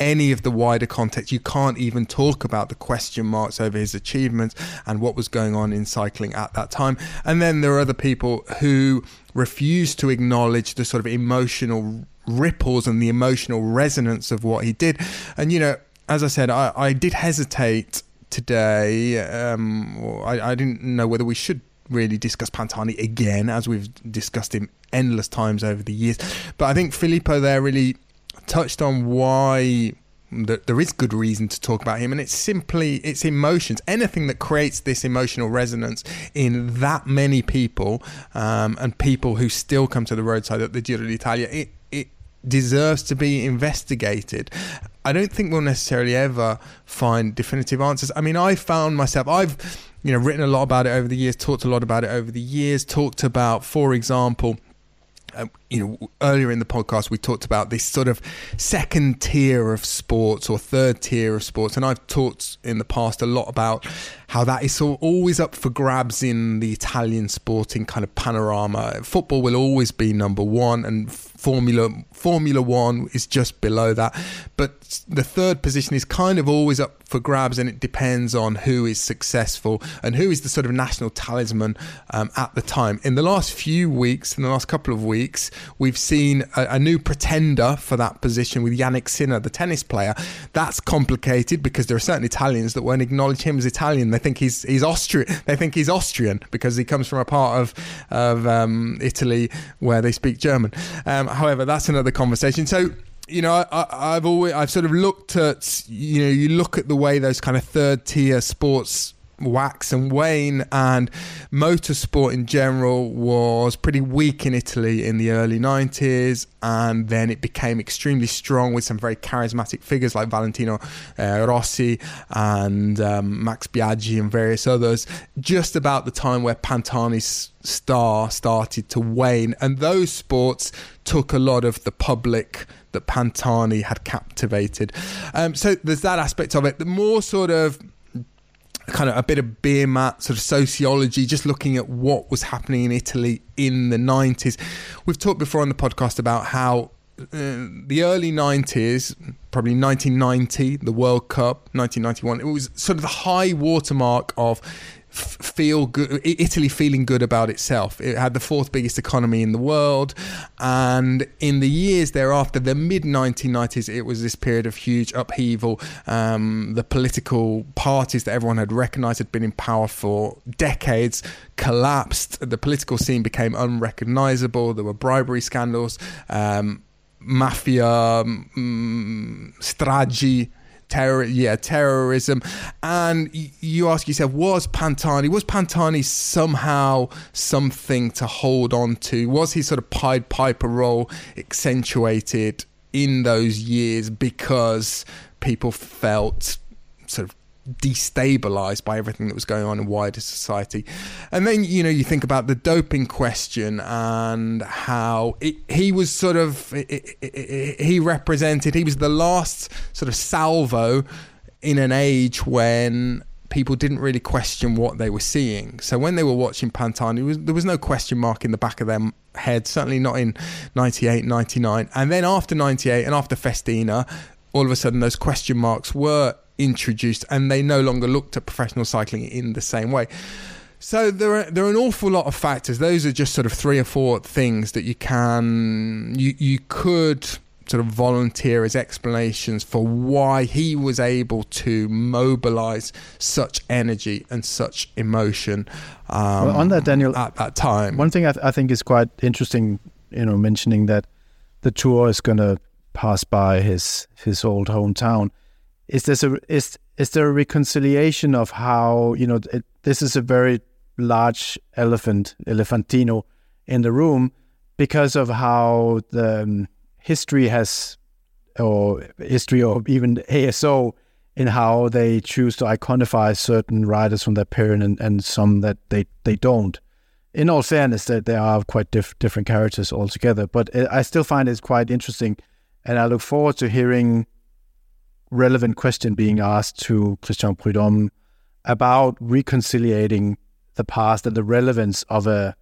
any of the wider context. You can't even talk about the question marks over his achievements and what was going on in cycling at that time. And then there are other people who refuse to acknowledge the sort of emotional ripples and the emotional resonance of what he did. And, you know, as I said, I, I did hesitate today. Um, I, I didn't know whether we should really discuss Pantani again, as we've discussed him endless times over the years. But I think Filippo there really touched on why there is good reason to talk about him and it's simply it's emotions anything that creates this emotional resonance in that many people um, and people who still come to the roadside at the Giro d'Italia it, deserves to be investigated I don't think we'll necessarily ever find definitive answers I mean I found myself I've you know written a lot about it over the years talked a lot about it over the years talked about for example uh, you know, earlier in the podcast, we talked about this sort of second tier of sports or third tier of sports. And I've talked in the past a lot about how that is always up for grabs in the Italian sporting kind of panorama. Football will always be number one, and Formula Formula One is just below that. But the third position is kind of always up for grabs, and it depends on who is successful and who is the sort of national talisman um, at the time. In the last few weeks, in the last couple of weeks, we've seen a, a new pretender for that position with Jannik Sinner, the tennis player. That's complicated because there are certain Italians that won't acknowledge him as Italian. They think he's he's Austrian. They think he's Austrian because he comes from a part of of um, Italy where they speak German. Um, however, that's another conversation. So you know, I, have always I've sort of looked at you know you look at the way those kind of third tier sports wax and wane and motorsport in general was pretty weak in Italy in the early 90s and then it became extremely strong with some very charismatic figures like Valentino uh, Rossi and um, Max Biaggi and various others just about the time where Pantani's star started to wane. And those sports took a lot of the public that Pantani had captivated um, so there's that aspect of it the more sort of kind of a bit of beer mat sort of sociology, just looking at what was happening in Italy in the 90s. We've talked before on the podcast about how uh, the early 90s, probably 1990, the World Cup, 1991, it was sort of the high watermark of feel good Italy feeling good about itself. It had the fourth biggest economy in the world. And in the years thereafter the mid 1990s it was this period of huge upheaval. Um, the political parties that everyone had recognized had been in power for decades collapsed. The political scene became unrecognizable. There were bribery scandals. Um, mafia um, stragi terror, yeah, terrorism. And you ask yourself, was Pantani, was Pantani somehow something to hold on to? Was his sort of Pied Piper role accentuated in those years because people felt sort of destabilized by everything that was going on in wider society. And then, you know, you think about the doping question and how it, he was sort of, it, it, he represented, he was the last sort of salvo in an age when people didn't really question what they were seeing. So when they were watching Pantani, was, there was no question mark in the back of their head, certainly not in 98, 99. And then after 98 and after Festina, all of a sudden those question marks were introduced and they no longer looked at professional cycling in the same way. So there are there are an awful lot of factors. Those are just sort of three or four things that you can you you could sort of volunteer as explanations for why he was able to mobilize such energy and such emotion um, well, on that daniel at that time one thing I, th- I, think is quite interesting you know mentioning that the tour is going to pass by his his old hometown is this a is is there a reconciliation of how you know it, this is a very large elephant elefantino in the room because of how the um, history has or history or even ASO in how they choose to iconify certain riders from that period and, and some that they, they don't. In all fairness, that they are quite diff- different characters altogether, but I still find it quite interesting, and I look forward to hearing relevant question being asked to Christian Prudhomme about reconciliating the past and the relevance of a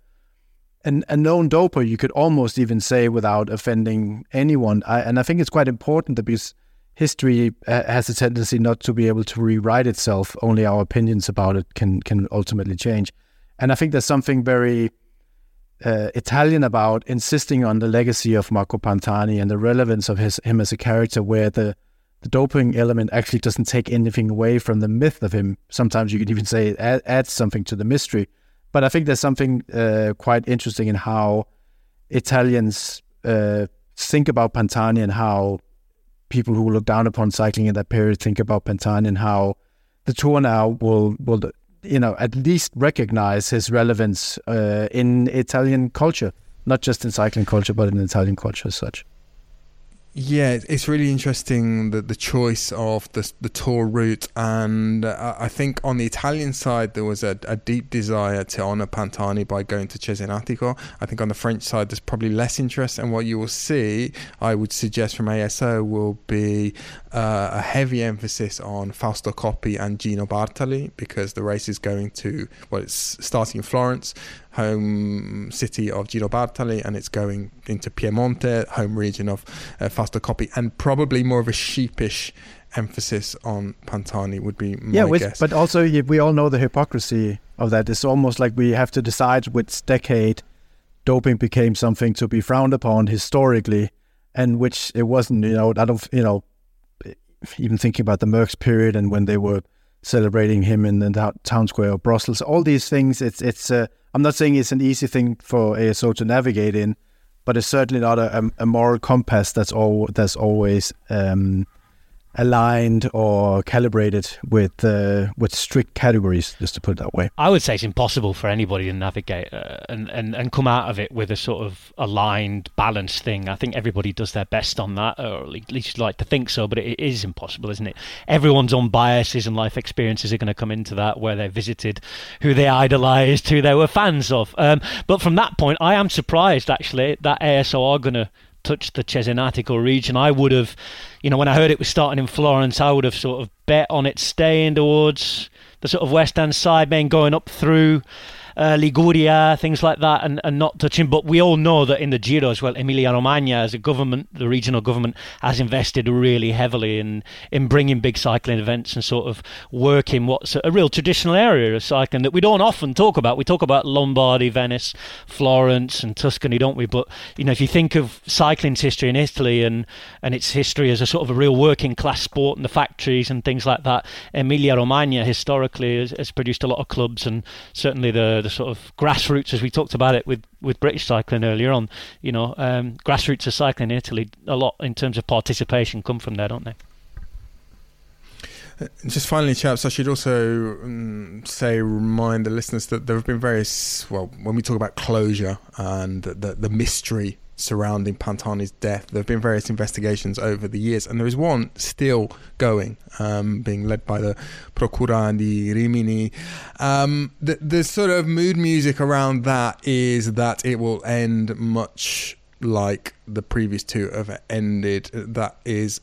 an, a known doper, you could almost even say without offending anyone. I, and I think it's quite important that because history uh, has a tendency not to be able to rewrite itself. Only our opinions about it can can ultimately change. And I think there's something very uh, Italian about insisting on the legacy of Marco Pantani and the relevance of his him as a character, where the the doping element actually doesn't take anything away from the myth of him. Sometimes you could even say it add, adds something to the mystery. But I think there's something uh, quite interesting in how Italians uh, think about Pantani and how people who look down upon cycling in that period think about Pantani and how the tour now will will you know at least recognize his relevance uh, in Italian culture, not just in cycling culture, but in Italian culture as such. Yeah, it's really interesting that the choice of the the tour route, and uh, I think on the Italian side there was a, a deep desire to honour Pantani by going to Cesenatico. I think on the French side there's probably less interest, and what you will see, I would suggest from ASO, will be uh, a heavy emphasis on Fausto Coppi and Gino Bartali because the race is going to well, it's starting in Florence home city of Gino Bartali, and it's going into Piemonte, home region of uh, Fausto Coppi, and probably more of a sheepish emphasis on Pantani would be my yeah, which, guess. but also we all know the hypocrisy of that. It's almost like we have to decide which decade doping became something to be frowned upon historically, and which it wasn't. You know, I don't. You know, even thinking about the Merckx period and when they were celebrating him in the town square of Brussels, all these things. It's it's. Uh, I'm not saying it's an easy thing for ASO to navigate in, but it's certainly not a, a moral compass that's all that's always um, aligned or calibrated with uh, with strict categories, just to put it that way. I would say it's impossible for anybody to navigate uh, and, and and come out of it with a sort of aligned, balanced thing. I think everybody does their best on that, or at least like to think so. But it is impossible, isn't it? Everyone's own biases and life experiences are going to come into that, where they visited, who they idolised, who they were fans of. Um, but from that point, I am surprised actually that ASO are going to touch the Cesenatico region. I would have, you know, when I heard it was starting in Florence, I would have sort of bet on it staying towards the sort of west hand side, then going up through uh, Liguria, things like that, and, and not touching. But we all know that in the Giro as well, Emilia Romagna, as a government, the regional government, has invested really heavily in in bringing big cycling events and sort of working what's a real traditional area of cycling that we don't often talk about. We talk about Lombardy, Venice, Florence, and Tuscany, don't we? But you know, if you think of cycling's history in Italy and and its history as a sort of a real working class sport and the factories and things like that, Emilia Romagna historically has, has produced a lot of clubs and certainly the the sort of grassroots, as we talked about it with, with British cycling earlier on. You know, um, grassroots of cycling in Italy, a lot in terms of participation come from there, don't they? Uh, just finally, chaps, I should also um, say, remind the listeners that there have been various, well, when we talk about closure and the, the, the mystery surrounding Pantani's death. There have been various investigations over the years, and there is one still going, um, being led by the Procura di Rimini. Um, the, the sort of mood music around that is that it will end much like the previous two have ended. That is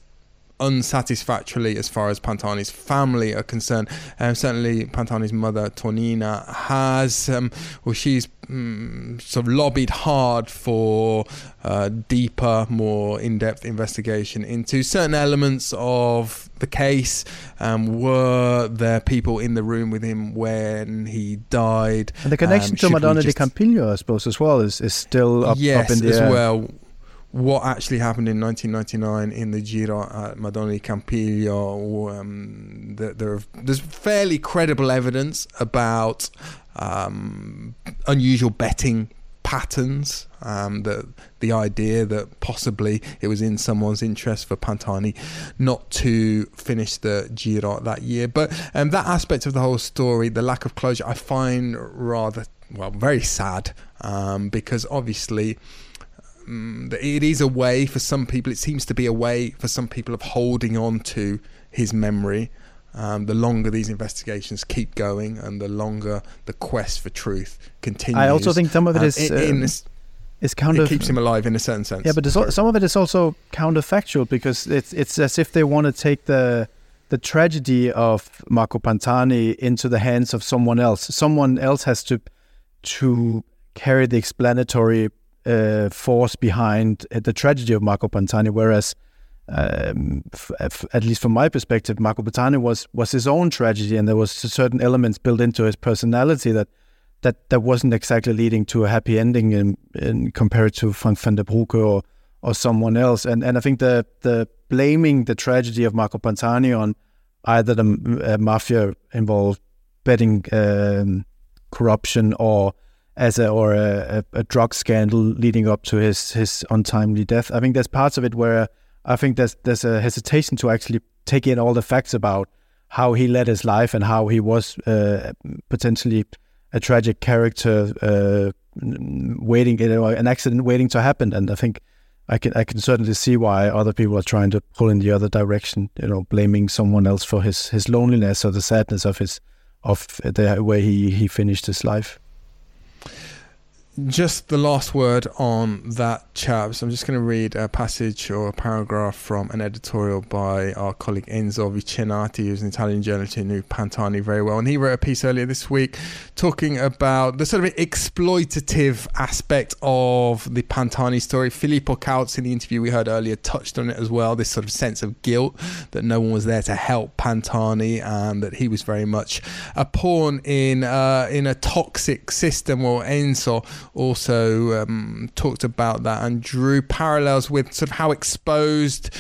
unsatisfactorily as far as Pantani's family are concerned. Um, certainly, Pantani's mother, Tonina, has, um, well, she's um, sort of lobbied hard for uh, deeper, more in depth investigation into certain elements of the case. Um, were there people in the room with him when he died? And the connection um, to Madonna just... di Campiglio, I suppose, as well, is, is still up, yes, up in the as air. well what actually happened in 1999 in the Giro at Madonna Campiglio. Um, there, there's fairly credible evidence about um, unusual betting patterns. Um, the the idea that possibly it was in someone's interest for Pantani not to finish the Giro that year, but um, that aspect of the whole story, the lack of closure, I find rather well very sad um, because obviously um, it is a way for some people. It seems to be a way for some people of holding on to his memory. Um, the longer these investigations keep going, and the longer the quest for truth continues. I also think some of it is. Um, in, in um, is counter. It keeps him alive in a certain sense. Yeah, but some of it is also counterfactual because it's it's as if they want to take the the tragedy of Marco Pantani into the hands of someone else. Someone else has to to carry the explanatory uh, force behind the tragedy of Marco Pantani, whereas um, f- f- at least from my perspective, Marco Pantani was was his own tragedy, and there was certain elements built into his personality that that that wasn't exactly leading to a happy ending in, in compared to Frank Vandenbroucke or or someone else. And and I think the the blaming the tragedy of Marco Pantani on either the uh, mafia involved betting um, corruption or as a or a, a, a, drug scandal leading up to his his untimely death. I think there's parts of it where I think there's there's a hesitation to actually take in all the facts about how he led his life and how he was uh, potentially a tragic character uh, waiting, you know, an accident waiting to happen. And I think I can I can certainly see why other people are trying to pull in the other direction, you know, blaming someone else for his his loneliness or the sadness of his of the way he he finished his life just the last word on that, chaps. I'm just going to read a passage or a paragraph from an editorial by our colleague Enzo Vicennati, who's an Italian journalist who knew Pantani very well. And he wrote a piece earlier this week talking about the sort of exploitative aspect of the Pantani story. Filippo Cauz, in the interview we heard earlier, touched on it as well this sort of sense of guilt that no one was there to help Pantani and that he was very much a pawn in, uh, in a toxic system. Or Enzo also um, talked about that and drew parallels with sort of how exposed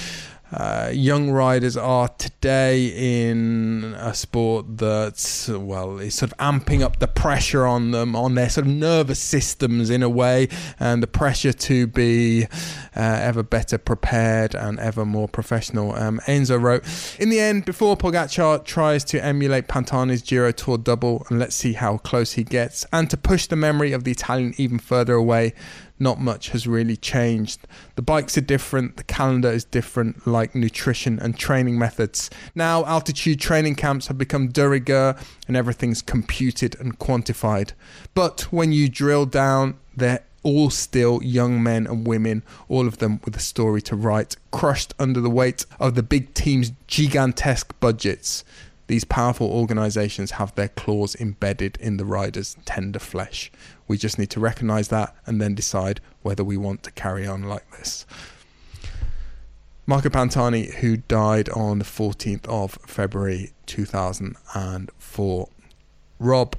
uh, young riders are today in a sport that's well is sort of amping up the pressure on them on their sort of nervous systems in a way and the pressure to be uh, ever better prepared and ever more professional. Um, Enzo wrote in the end before Pogacar tries to emulate Pantani's Giro Tour double and let's see how close he gets and to push the memory of the Italian even further away not much has really changed. The bikes are different, the calendar is different, like nutrition and training methods. Now, altitude training camps have become de rigueur and everything's computed and quantified. But when you drill down, they're all still young men and women, all of them with a story to write, crushed under the weight of the big team's gigantesque budgets. These powerful organizations have their claws embedded in the riders' tender flesh. We just need to recognize that and then decide whether we want to carry on like this. Marco Pantani, who died on the 14th of February 2004. Rob,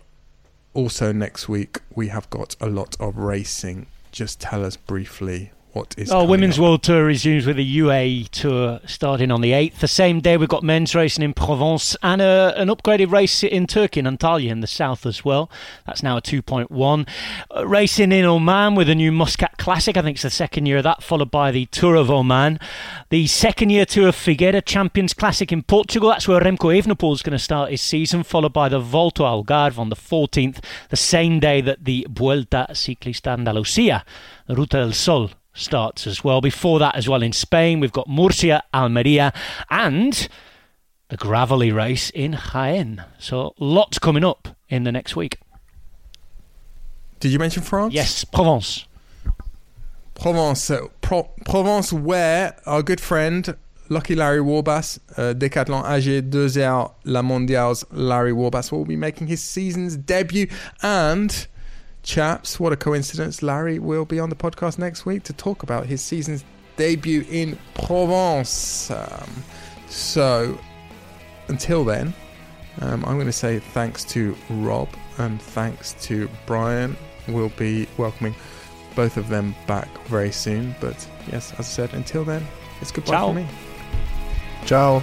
also next week, we have got a lot of racing. Just tell us briefly what is oh women's up? world tour resumes with a UAE tour starting on the 8th the same day we've got men's racing in Provence and a, an upgraded race in Turkey in Antalya in the south as well. That's now a 2.1 uh, racing in Oman with a new Muscat Classic. I think it's the second year of that followed by the Tour of Oman. The second year tour of Figueira Champions Classic in Portugal. That's where Remco Evenepoel is going to start his season followed by the Volta Algarve on the 14th the same day that the Vuelta Ciclista Andalucía Ruta del Sol starts as well. Before that, as well in Spain, we've got Murcia, Almeria, and the gravelly race in Jaén. So lots coming up in the next week. Did you mention France? Yes, Provence. Provence, uh, Pro- Provence, where our good friend Lucky Larry Warbasse, uh, Decathlon AG2R La Mondiale's Larry Warbasse will be making his season's debut and chaps. What a coincidence. Larry will be on the podcast next week to talk about his season's debut in Provence. Um, so, until then, um, I'm going to say thanks to Rob and thanks to Brian. We'll be welcoming both of them back very soon. But yes, as I said, until then, it's goodbye Ciao. for me. Ciao.